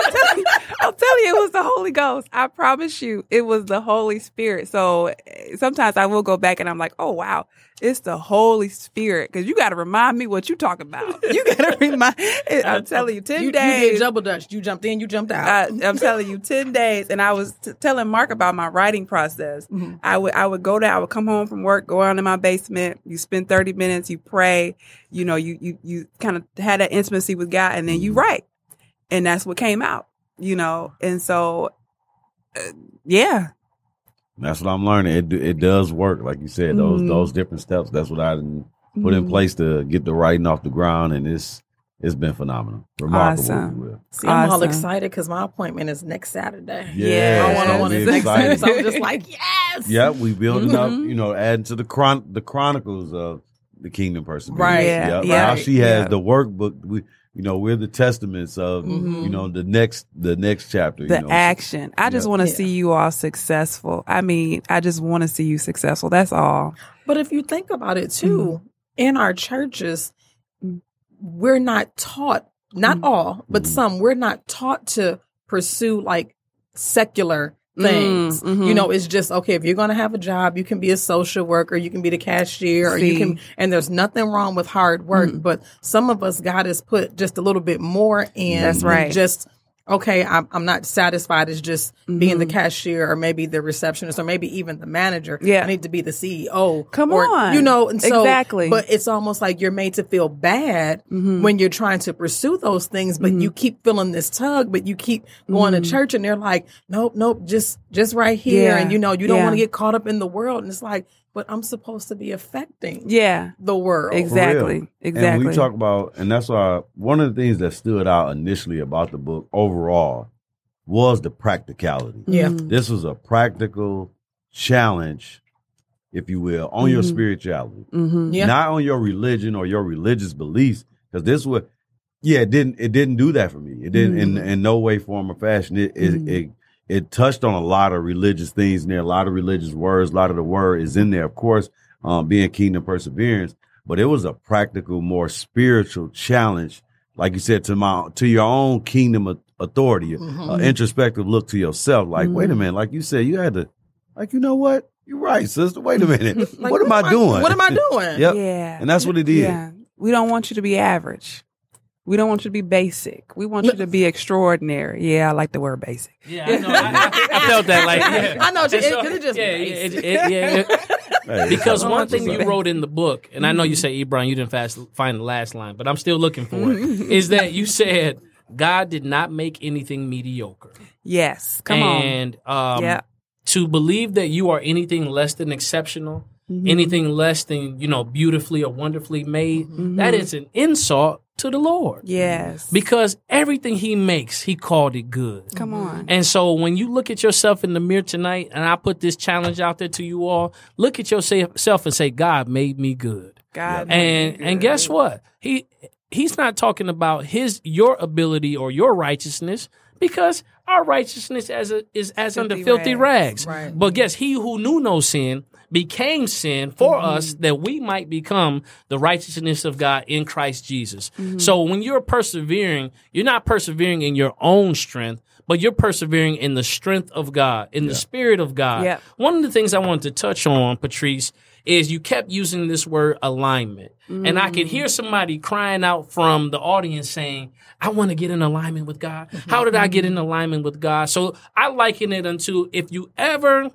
Telling, you, you, it was the Holy Ghost. I promise you, it was the Holy Spirit. So sometimes I will go back and I'm like, oh wow, it's the Holy Spirit because you got to remind me what you talking about. You got to remind. I'm telling you, ten you, you days. did double dutch. You jumped in, you jumped out. I, I'm telling you, ten days, and I was t- telling Mark about my writing process. Mm-hmm. I would I would go there, I would come home from work, go out in my basement. You spend thirty minutes, you pray. You know, you you you kind of had that intimacy with God, and then you Mm-hmm. write, and that's what came out. You know, and so uh, yeah, That's what I'm learning. It it does work, like you said. Those Mhm. those different steps. That's what I done put in Mhm. place to get the writing off the ground, and it's it's been phenomenal, remarkable. Awesome. See, I'm all excited because my appointment is next Saturday. Yeah. I want to Yes, is next Saturday. excited. So I'm just like, yes. Yeah, we building up, Mhm. you know, adding to the chron the chronicles of the kingdom person. Right. Yeah, Yep. yeah. Now she has Yeah. the workbook. We, you know, we're the testaments of, Mhm. you know, the next the next chapter. the you know. action. I just Yeah. want to Yeah. see you all successful. I mean, I just want to see you successful. That's all. But if you think about it too, in our churches, we're not taught, not Mm. all, but Mhm. some, we're not taught to pursue like secular things. Mm, mhm. You know, it's just okay, if you're going to have a job, you can be a social worker, you can be the cashier, or you can, and there's nothing wrong with hard work. Mm. But some of us, God has put just a little bit more in. That's right. Just, okay, I'm, I'm not satisfied as just being the Mhm. cashier or maybe the receptionist or maybe even the manager. Yeah. I need to be the CEO. Come or, on. You know, and so, Exactly. but it's almost like you're made to feel bad Mhm. when you're trying to pursue those things, but Mhm. you keep feeling this tug, but you keep going to church and they're like, nope, nope, just, just right here. Yeah. And you know, you don't Yeah. want to get caught up in the world. And it's like, but I'm supposed to be affecting Yeah, the world. exactly, exactly. And we talk about, and that's why one of the things that stood out initially about the book overall was the practicality. Yeah. Mhm. This was a practical challenge, if you will, on your Mhm. spirituality, Mhm. Yeah. not on your religion or your religious beliefs. Because this was, yeah, it didn't it didn't do that for me. It didn't in Mhm. in no way, form, or fashion. It it, Mhm. it it touched on a lot of religious things in there, a lot of religious words, a lot of the word is in there. Of course, um, being kingdom perseverance, but it was a practical, more spiritual challenge, like you said, to my to your own kingdom au- authority, Mhm. uh, introspective look to yourself. Like, wait a Mhm. minute, like you said, you had to, like, you know what? You're right, sister. Wait a minute. Like, what am I doing? What am I doing? Yep. Yeah, And that's what it did. Yeah, we don't want you to be average. We don't want you to be basic. We want you to be extraordinary. Yeah, I like the word basic. Yeah, I know. I, I- I felt that. Like, yeah. I know, it- And so- it- it just yeah, basic. it- it- yeah, it- Hey, because one thing you wrote in the book, and I know you say, Ebron, you didn't fast find the last line, but I'm still looking for it. Is that you said God did not make anything mediocre, Yes, come on. and um, Yeah. to believe that you are anything less than exceptional, Mhm. anything less than you know beautifully or wonderfully made, Mhm. that is an insult to the Lord. Yes, Because everything He makes, He called it good. come on. And so when you look at yourself in the mirror tonight, and I put this challenge out there to you all, look at yourself and say, God made me good. God, And and guess what? He he's not talking about his your ability or your righteousness because our righteousness as a, is as under Filthy filthy rags. rags. Right. But guess he who knew no sin became sin for Mm-hmm. us that we might become the righteousness of God in Christ Jesus. Mm-hmm. So when you're persevering, you're not persevering in your own strength, but you're persevering in the strength of God, in the spirit of God. Yep. One of the things I wanted to touch on, Patrice, is you kept using this word alignment. And I could hear somebody crying out from the audience saying, I want to get in alignment with God. How did I get in alignment with God? So I liken it unto if you ever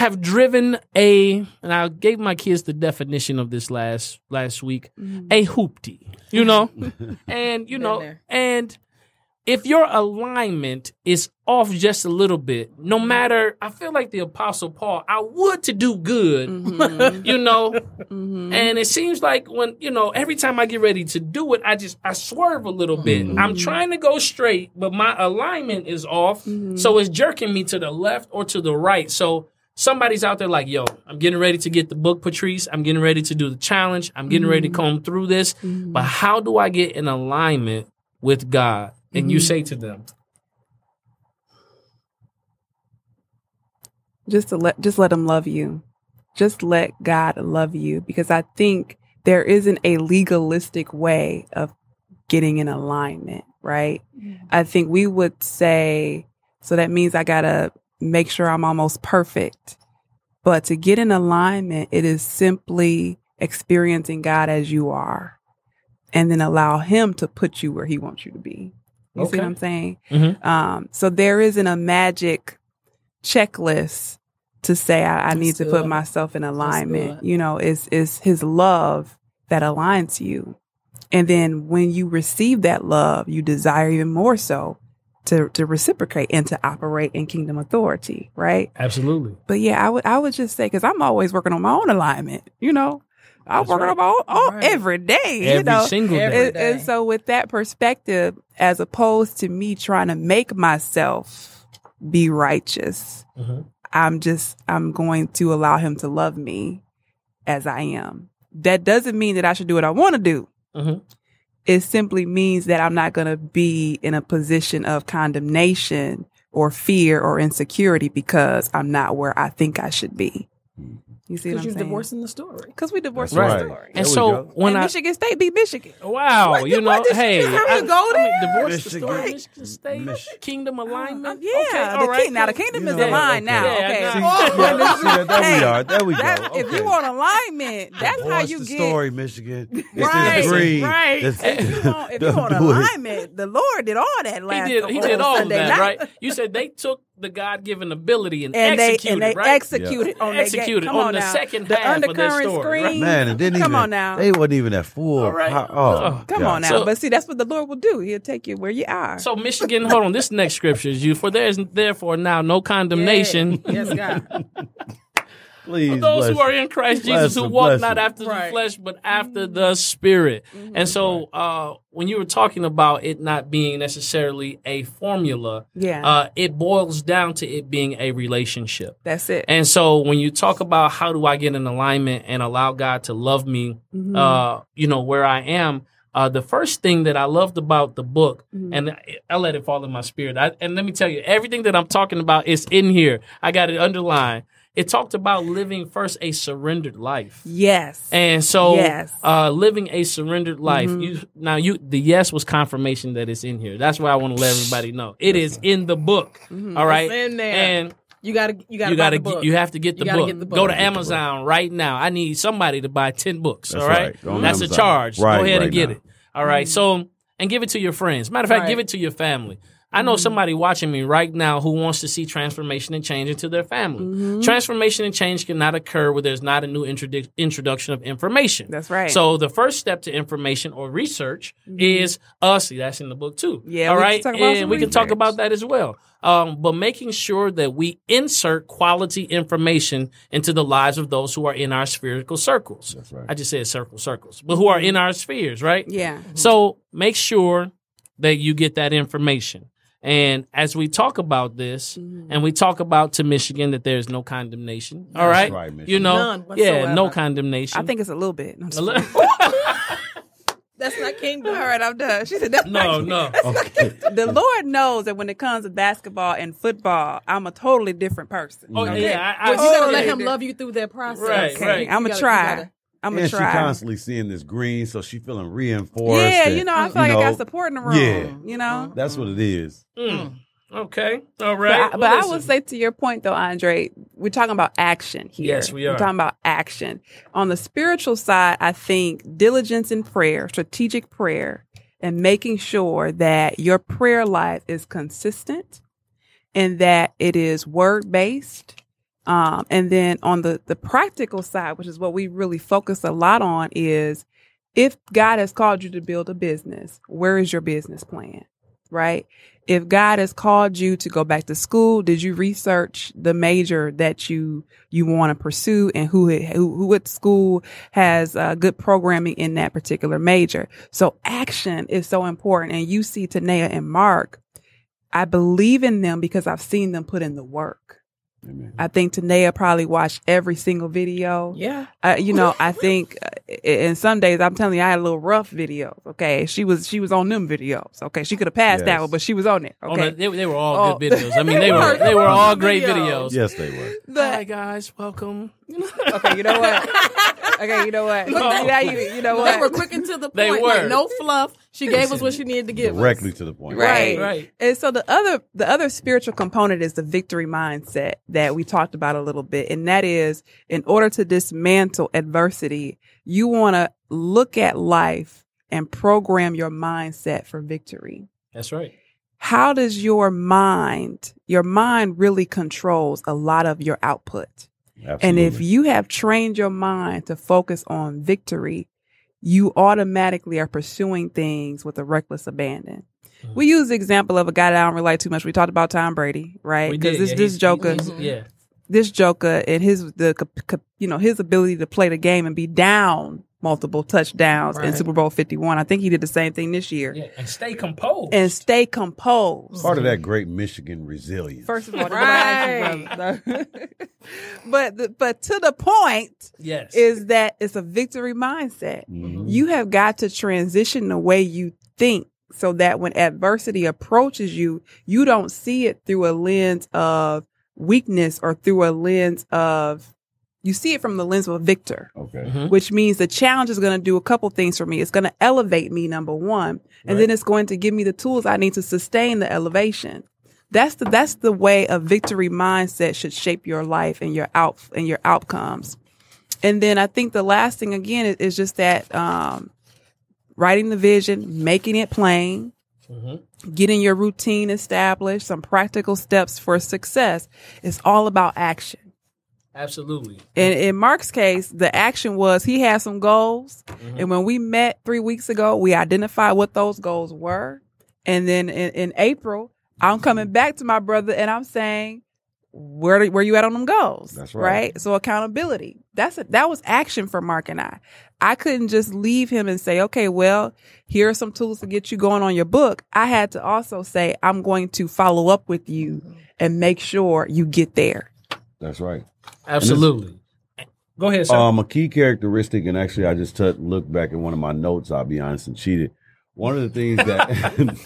have driven a, and I gave my kids the definition of this last last week, a hoopty, you know, and you Been know, there. and if your alignment is off just a little bit, no matter, I feel like the Apostle Paul, I would to do good, Mhm. you know, Mhm. and it seems like when, you know, every time I get ready to do it, I just, I swerve a little bit. I'm trying to go straight, but my alignment is off. So it's jerking me to the left or to the right. So somebody's out there like, yo, I'm getting ready to get the book, Patrice. I'm getting ready to do the challenge. I'm getting ready to mm-hmm. comb through this. Mm-hmm. But how do I get in alignment with God? And you mm-hmm. say to them, just to let just let him love you just let god love you because i think there isn't a legalistic way of getting in alignment right i think we would say so that means i gotta make sure i'm almost perfect but to get in alignment it is simply experiencing god as you are and then allow him to put you where he wants you to be you see what i'm saying Mhm. um, so there isn't a magic checklist to say I, I need to put myself in alignment. You know, it's it's his love that aligns you. And then when you receive that love, you desire even more so to to reciprocate and to operate in kingdom authority, right? Absolutely. But yeah, I would I would just say because I'm always working on my own alignment, you know. I'm That's working right. on my own all, Right. every day, you know. single day. And, and so, with that perspective, as opposed to me trying to make myself be righteous, Mhm. I'm just I'm going to allow Him to love me as I am. That doesn't mean that I should do what I want to do. Mhm. It simply means that I'm not going to be in a position of condemnation or fear or insecurity because I'm not where I think I should be. Hmm. You see what Because I'm you're saying? divorcing the story. Because we divorced That's our right. story. And There we so go. when and I Michigan State beat Michigan. wow, What- you know, what did you hey, just have I, to go I there? mean, divorce the story, Michigan State, Mich- kingdom oh, alignment. Yeah, okay, the all right. king, now the kingdom You is know, aligned okay. now. Yeah, okay, I See, know. yeah, see that, there we Hey, are. There we go. That's, If Okay. you want alignment, that's how Divorce you the get. story, Michigan. It's Right, this right. It's- If you want, if you Don't do it. alignment, the Lord did all that He last. did. He on did all of Sunday that, night. right? You said they took the God-given ability and, And they executed, and they right? executed on their Executed Come on on the now. second the half of their undercurrent story, right? screen. Man, and didn't Come even. on now. They wasn't even at full. All right. Oh, Oh, Come God. on now, So- but see, that's what the Lord will do. He'll take you where you are. So Michigan, hold on. This next scripture is you. For there is therefore now no condemnation. Yes, God. Please, For those who are in Christ Jesus, who walk not him. after the flesh, but after the Spirit. And so, uh, when you were talking about it not being necessarily a formula, yeah, uh, it boils down to it being a relationship. that's it. And so, when you talk about how do I get in alignment and allow God to love me, Mhm. uh, you know, where I am. Uh, the first thing that I loved about the book, Mhm. and I, I let it fall in my spirit. I, and let me tell you, everything that I'm talking about is in here. I got it underlined. It talked about living first a surrendered life. yes, And so, Yes. uh, living a surrendered life. Mhm. You now, you the yes was confirmation that it's in here. That's why I want to let everybody know it is in the book. Mhm. All right, It's in there. and You gotta, you gotta, you gotta the book. get, you have to get the, You book. get the book. Go to Get. Amazon right now. I need somebody to buy ten books. That's all right, right. Go on that's a charge. Right, Go ahead right and get now. it. All right, so and give it to your friends. Matter of fact, Right. give it to your family. I know somebody watching me right now who wants to see transformation and change into their family. Mm-hmm. Transformation and change cannot occur where there's not a new introdu- introduction of information. That's right. So the first step to information or research is us. See, that's in the book too. Mm-hmm. Yeah, All we can talk about and some we can talk about that as well. Um, but making sure that we insert quality information into the lives of those who are in our spherical circles. That's right. I just said circle circles, but who are in our spheres, right? yeah, So make sure that you get that information. And as we talk about this, Mm-hmm. and we talk about to Michigan that there's no condemnation, all right? right, Michigan. you know, None yeah, no condemnation. I think it's a little bit. I'm A li- That's not kingdom. All right, I'm done. She said, that's no, not- no. Okay. The Lord knows that when it comes to basketball and football, I'm a totally different person. Oh Okay. yeah, I, I, But you gotta let Okay. him love you through that process. Right, Okay, right. I'm You gonna gotta- try. Gotta- I'm gonna and she try. constantly seeing this green, so she feeling reinforced. yeah, and, you know, I feel you like I got support in the room. yeah. You know, That's what it is. Mm. Okay, all right. but. I, Well, but I listen. will say to your point though, Andre, we're talking about action here. Yes, we are. We're talking about action. On the spiritual side, I think diligence in prayer, strategic prayer, and making sure that your prayer life is consistent and that it is word based. Um, and then on the, the practical side, which is what we really focus a lot on, is if God has called you to build a business, where is your business plan? Right? If God has called you to go back to school, did you research the major that you you want to pursue and who who, who what school has uh, good programming in that particular major? So action is so important. And you see Tanea and Mark, I believe in them because I've seen them put in the work. Amen. I think Tanea probably watched every single video. Yeah. Uh, you know, I think uh, in some days I'm telling you, I had a little rough videos. Okay, she was she was on them videos. Okay, she could have passed that one, but she was on it. Oh, Okay, no, they, they were all Oh. good videos. I mean, they They were were. they were all great Videos. videos. Yes, they were. Hi guys, welcome. Okay, you know what? Okay, you know what? Look, they- Now you, you know They were quick and to the point. They like no fluff. She gave us what she needed to give Directly us. to the point. Right. Right. And so the other the other spiritual component is the victory mindset that we talked about a little bit. And that is in order to dismantle adversity, you want to look at life and program your mindset for victory. That's right. How does your mind, your mind really controls a lot of your output. Absolutely. And if you have trained your mind to focus on victory, you automatically are pursuing things with a reckless abandon. we use the example of a guy that I don't relate too much. We talked about Tom Brady, right? Because this yeah, this Joker, yeah. this Joker, and his the you know his ability to play the game and be down multiple touchdowns in Super Bowl Fifty One. I think he did the same thing this year. Yeah, and stay composed. And stay composed. Part of that great Michigan resilience. First of all, that's what I asked you, brother. but the, but to the point yes. is that it's a victory mindset. Mhm. You have got to transition the way you think so that when adversity approaches you, you don't see it through a lens of weakness or through a lens of you see it from the lens of a victor, Okay. Mhm. which means the challenge is going to do a couple things for me. It's going to elevate me, number one, and then it's going to give me the tools I need to sustain the elevation. That's the that's the way a victory mindset should shape your life and your out and your outcomes. And then I think the last thing again is, is just that um, writing the vision, making it plain, Mhm. getting your routine established, some practical steps for success. It's all about action. Absolutely. And in Mark's case, the action was he had some goals. Mm-hmm. And when we met three weeks ago, we identified what those goals were. And then in, in April, I'm coming back to my brother and I'm saying, where where you at on them goals? That's right. So accountability. That's a, that was action for Mark and I. I couldn't just leave him and say, okay, well, here are some tools to get you going on your book. I had to also say, I'm going to follow up with you mm-hmm. and make sure you get there. That's right. Absolutely. Go ahead, sir. Um, a key characteristic, and actually, I just took look back at one of my notes. I'll be honest and cheated. One of the things that,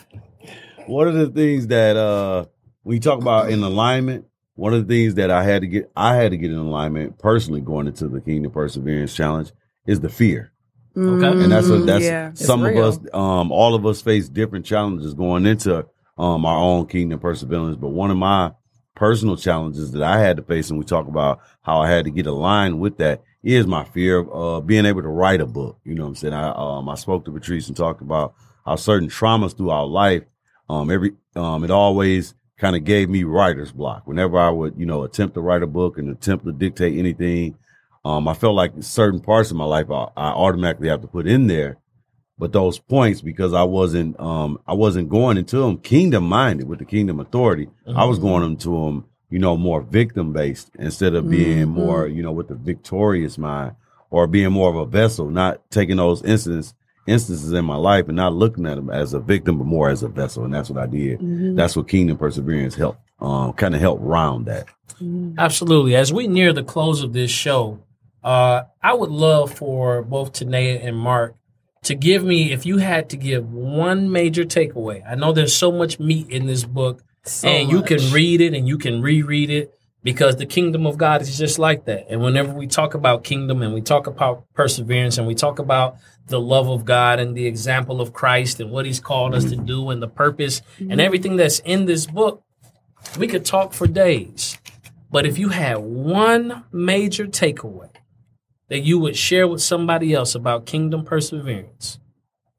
one of the things that, uh, we talk about in alignment, one of the things that I had to get, I had to get in alignment personally going into the Kingdom Perseverance Challenge is the fear. Okay. and that's a, Mhm, that's yeah. some of us um all of us face different challenges going into um our own kingdom perseverance but one of my personal challenges that i had to face and we talk about how i had to get aligned with that is my fear of uh being able to write a book. You know what i'm saying? I um i spoke to patrice and talked about how certain traumas throughout life um every um it always kind of gave me writer's block. Whenever i would you know attempt to write a book and attempt to dictate anything um, I felt like certain parts of my life I, I automatically have to put in there, but those points because I wasn't um I wasn't going into them kingdom minded with the kingdom authority. I was going into them, you know, more victim based instead of being more, you know, with the victorious mind or being more of a vessel, not taking those incidents instances in my life and not looking at them as a victim but more as a vessel. And that's what I did. That's what kingdom perseverance helped um kind of help round that. Absolutely. As we near the close of this show, uh, I would love for both Tanea and Mark to give me, if you had to give one major takeaway. I know there's so much meat in this book, So and you can read it and you can reread it because the kingdom of God is just like that. And whenever we talk about kingdom and we talk about perseverance and we talk about the love of God and the example of Christ and what he's called us to do and the purpose and mm-hmm. everything that's in this book, we could talk for days. But if you had one major takeaway that you would share with somebody else about kingdom perseverance,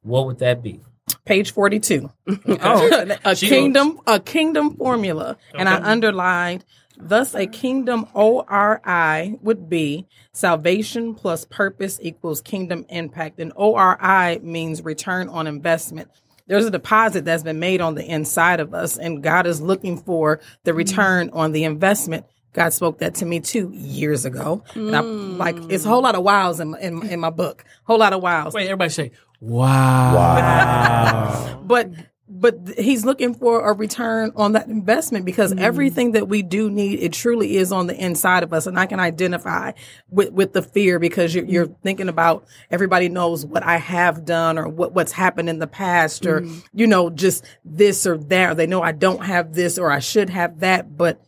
what would that be? page 42 oh, a She kingdom a kingdom formula. And i underlined thus a kingdom ROI would be salvation plus purpose equals kingdom impact. And ROI means return on investment. There's a deposit that's been made on the inside of us and god is looking for the mm. return on the investment God spoke that to me too years ago, and I'm mm. like, it's a whole lot of wows in, in in my book, whole lot of wows. Wait, everybody say, wow. Wow. but but he's looking for a return on that investment because mm. everything that we do need it truly is on the inside of us. And i can identify with with the fear because you're, you're mm. thinking about everybody knows what i have done or what what's happened in the past or you know just this or that or they know i don't have this or i should have that. But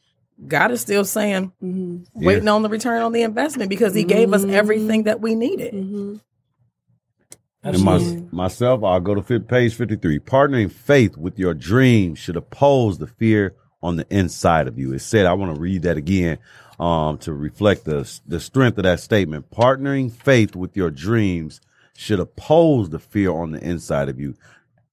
god is still saying waiting on the return on the investment because he gave us everything that we needed And my, myself, I'll go to fif- page 53. Partnering faith with your dreams should oppose the fear on the inside of you. It said, I want to read that again um, to reflect the, the strength of that statement. Partnering faith with your dreams should oppose the fear on the inside of you.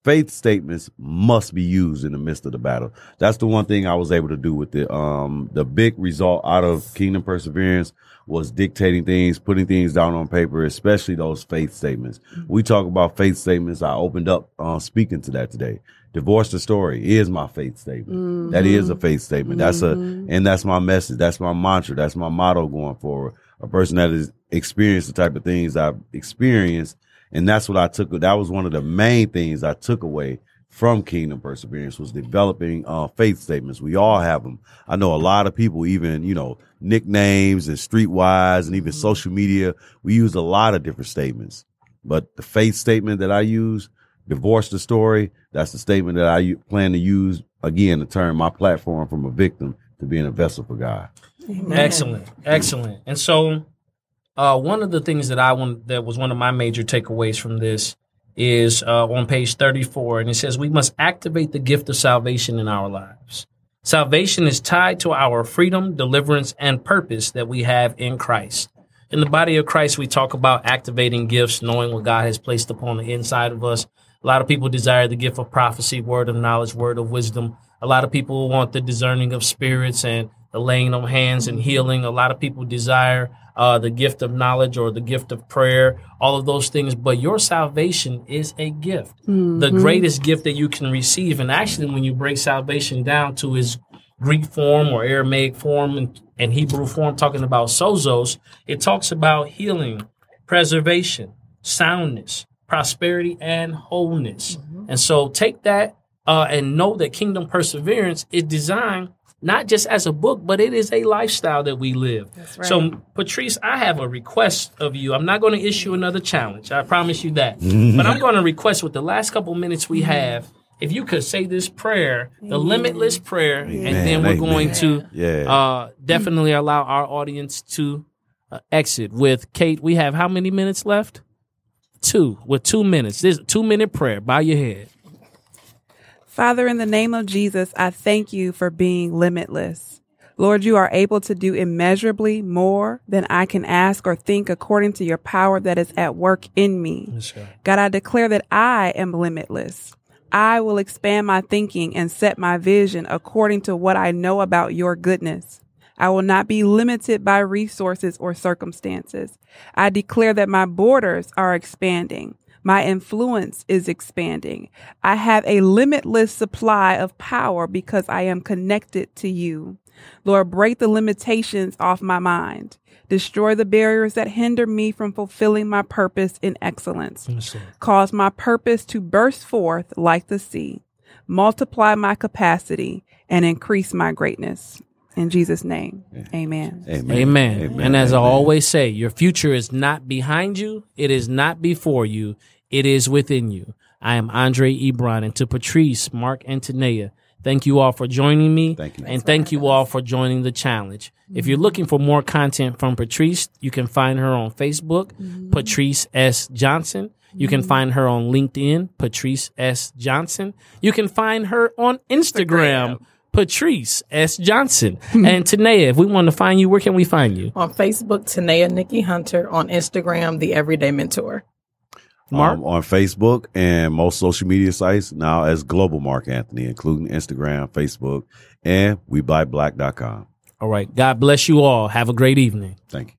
Faith statements must be used in the midst of the battle. That's the one thing I was able to do with it. Um, the big result out of Kingdom Perseverance was dictating things, putting things down on paper, especially those faith statements. We talk about faith statements. I opened up uh, speaking to that today. Divorce the story is my faith statement. That is a faith statement. That's a, and that's my message. That's my mantra. That's my motto going forward. A person that has experienced the type of things I've experienced. And that's what I took. That was one of the main things I took away from Kingdom Perseverance was developing uh, faith statements. We all have them. I know a lot of people, even, you know, nicknames and streetwise and even social media. We use a lot of different statements, but the faith statement that I use, divorce the story. That's the statement that I u- plan to use again to turn my platform from a victim to being a vessel for God. Excellent, excellent. And so, uh, one of the things that I want that was one of my major takeaways from this is uh, on page 34, and it says we must activate the gift of salvation in our lives. Salvation is tied to our freedom, deliverance, and purpose that we have in Christ. In the body of Christ, we talk about activating gifts, knowing what God has placed upon the inside of us. A lot of people desire the gift of prophecy, word of knowledge, word of wisdom. A lot of people want the discerning of spirits and the laying of hands and healing. A lot of people desire uh, the gift of knowledge or the gift of prayer, all of those things. But your salvation is a gift, the greatest gift that you can receive. And actually, when you break salvation down to its Greek form or Aramaic form and, and Hebrew form, talking about sozos, it talks about healing, preservation, soundness, prosperity, and wholeness. And so take that uh, and know that Kingdom Perseverance is designed not just as a book, but it is a lifestyle that we live. So, Patrice, I have a request of you. I'm not going to issue another challenge. I promise you that. but I'm going to request with the last couple minutes we have, if you could say this prayer, the limitless prayer, and then we're Amen. going to Yeah. uh, definitely allow our audience to uh, exit with Kate. We have how many minutes left? Two. With two minutes. This two minute prayer. Bow your head. Father, in the name of Jesus, I thank you for being limitless. Lord, you are able to do immeasurably more than I can ask or think according to your power that is at work in me. God, I declare that I am limitless. I will expand my thinking and set my vision according to what I know about your goodness. I will not be limited by resources or circumstances. I declare that my borders are expanding. My influence is expanding. I have a limitless supply of power because I am connected to you. Lord, break the limitations off my mind. Destroy the barriers that hinder me from fulfilling my purpose in excellence. Cause my purpose to burst forth like the sea. Multiply my capacity and increase my greatness. In Jesus' name, amen. Amen. Amen. And as I always say, your future is not behind you. It is not before you. It is within you. I am Andre Ebron and to Patrice, Mark, and Tanea. Thank you all for joining me. Thank you. And thank you all for joining the challenge. If you're looking for more content from Patrice, you can find her on Facebook, mm-hmm. Patrice S. Johnson. You can mm-hmm. find her on LinkedIn, Patrice S. Johnson. You can find her on Instagram, Patrice S. Johnson. and Tanea, if we want to find you, where can we find you? On Facebook, Tanea Nikki Hunter. On Instagram, The Everyday Mentor. Mark? Um, on Facebook and most social media sites now as Global Mark Anthony, including Instagram, Facebook, and WeBuyBlack.com. All right. God bless you all. Have a great evening. Thank you.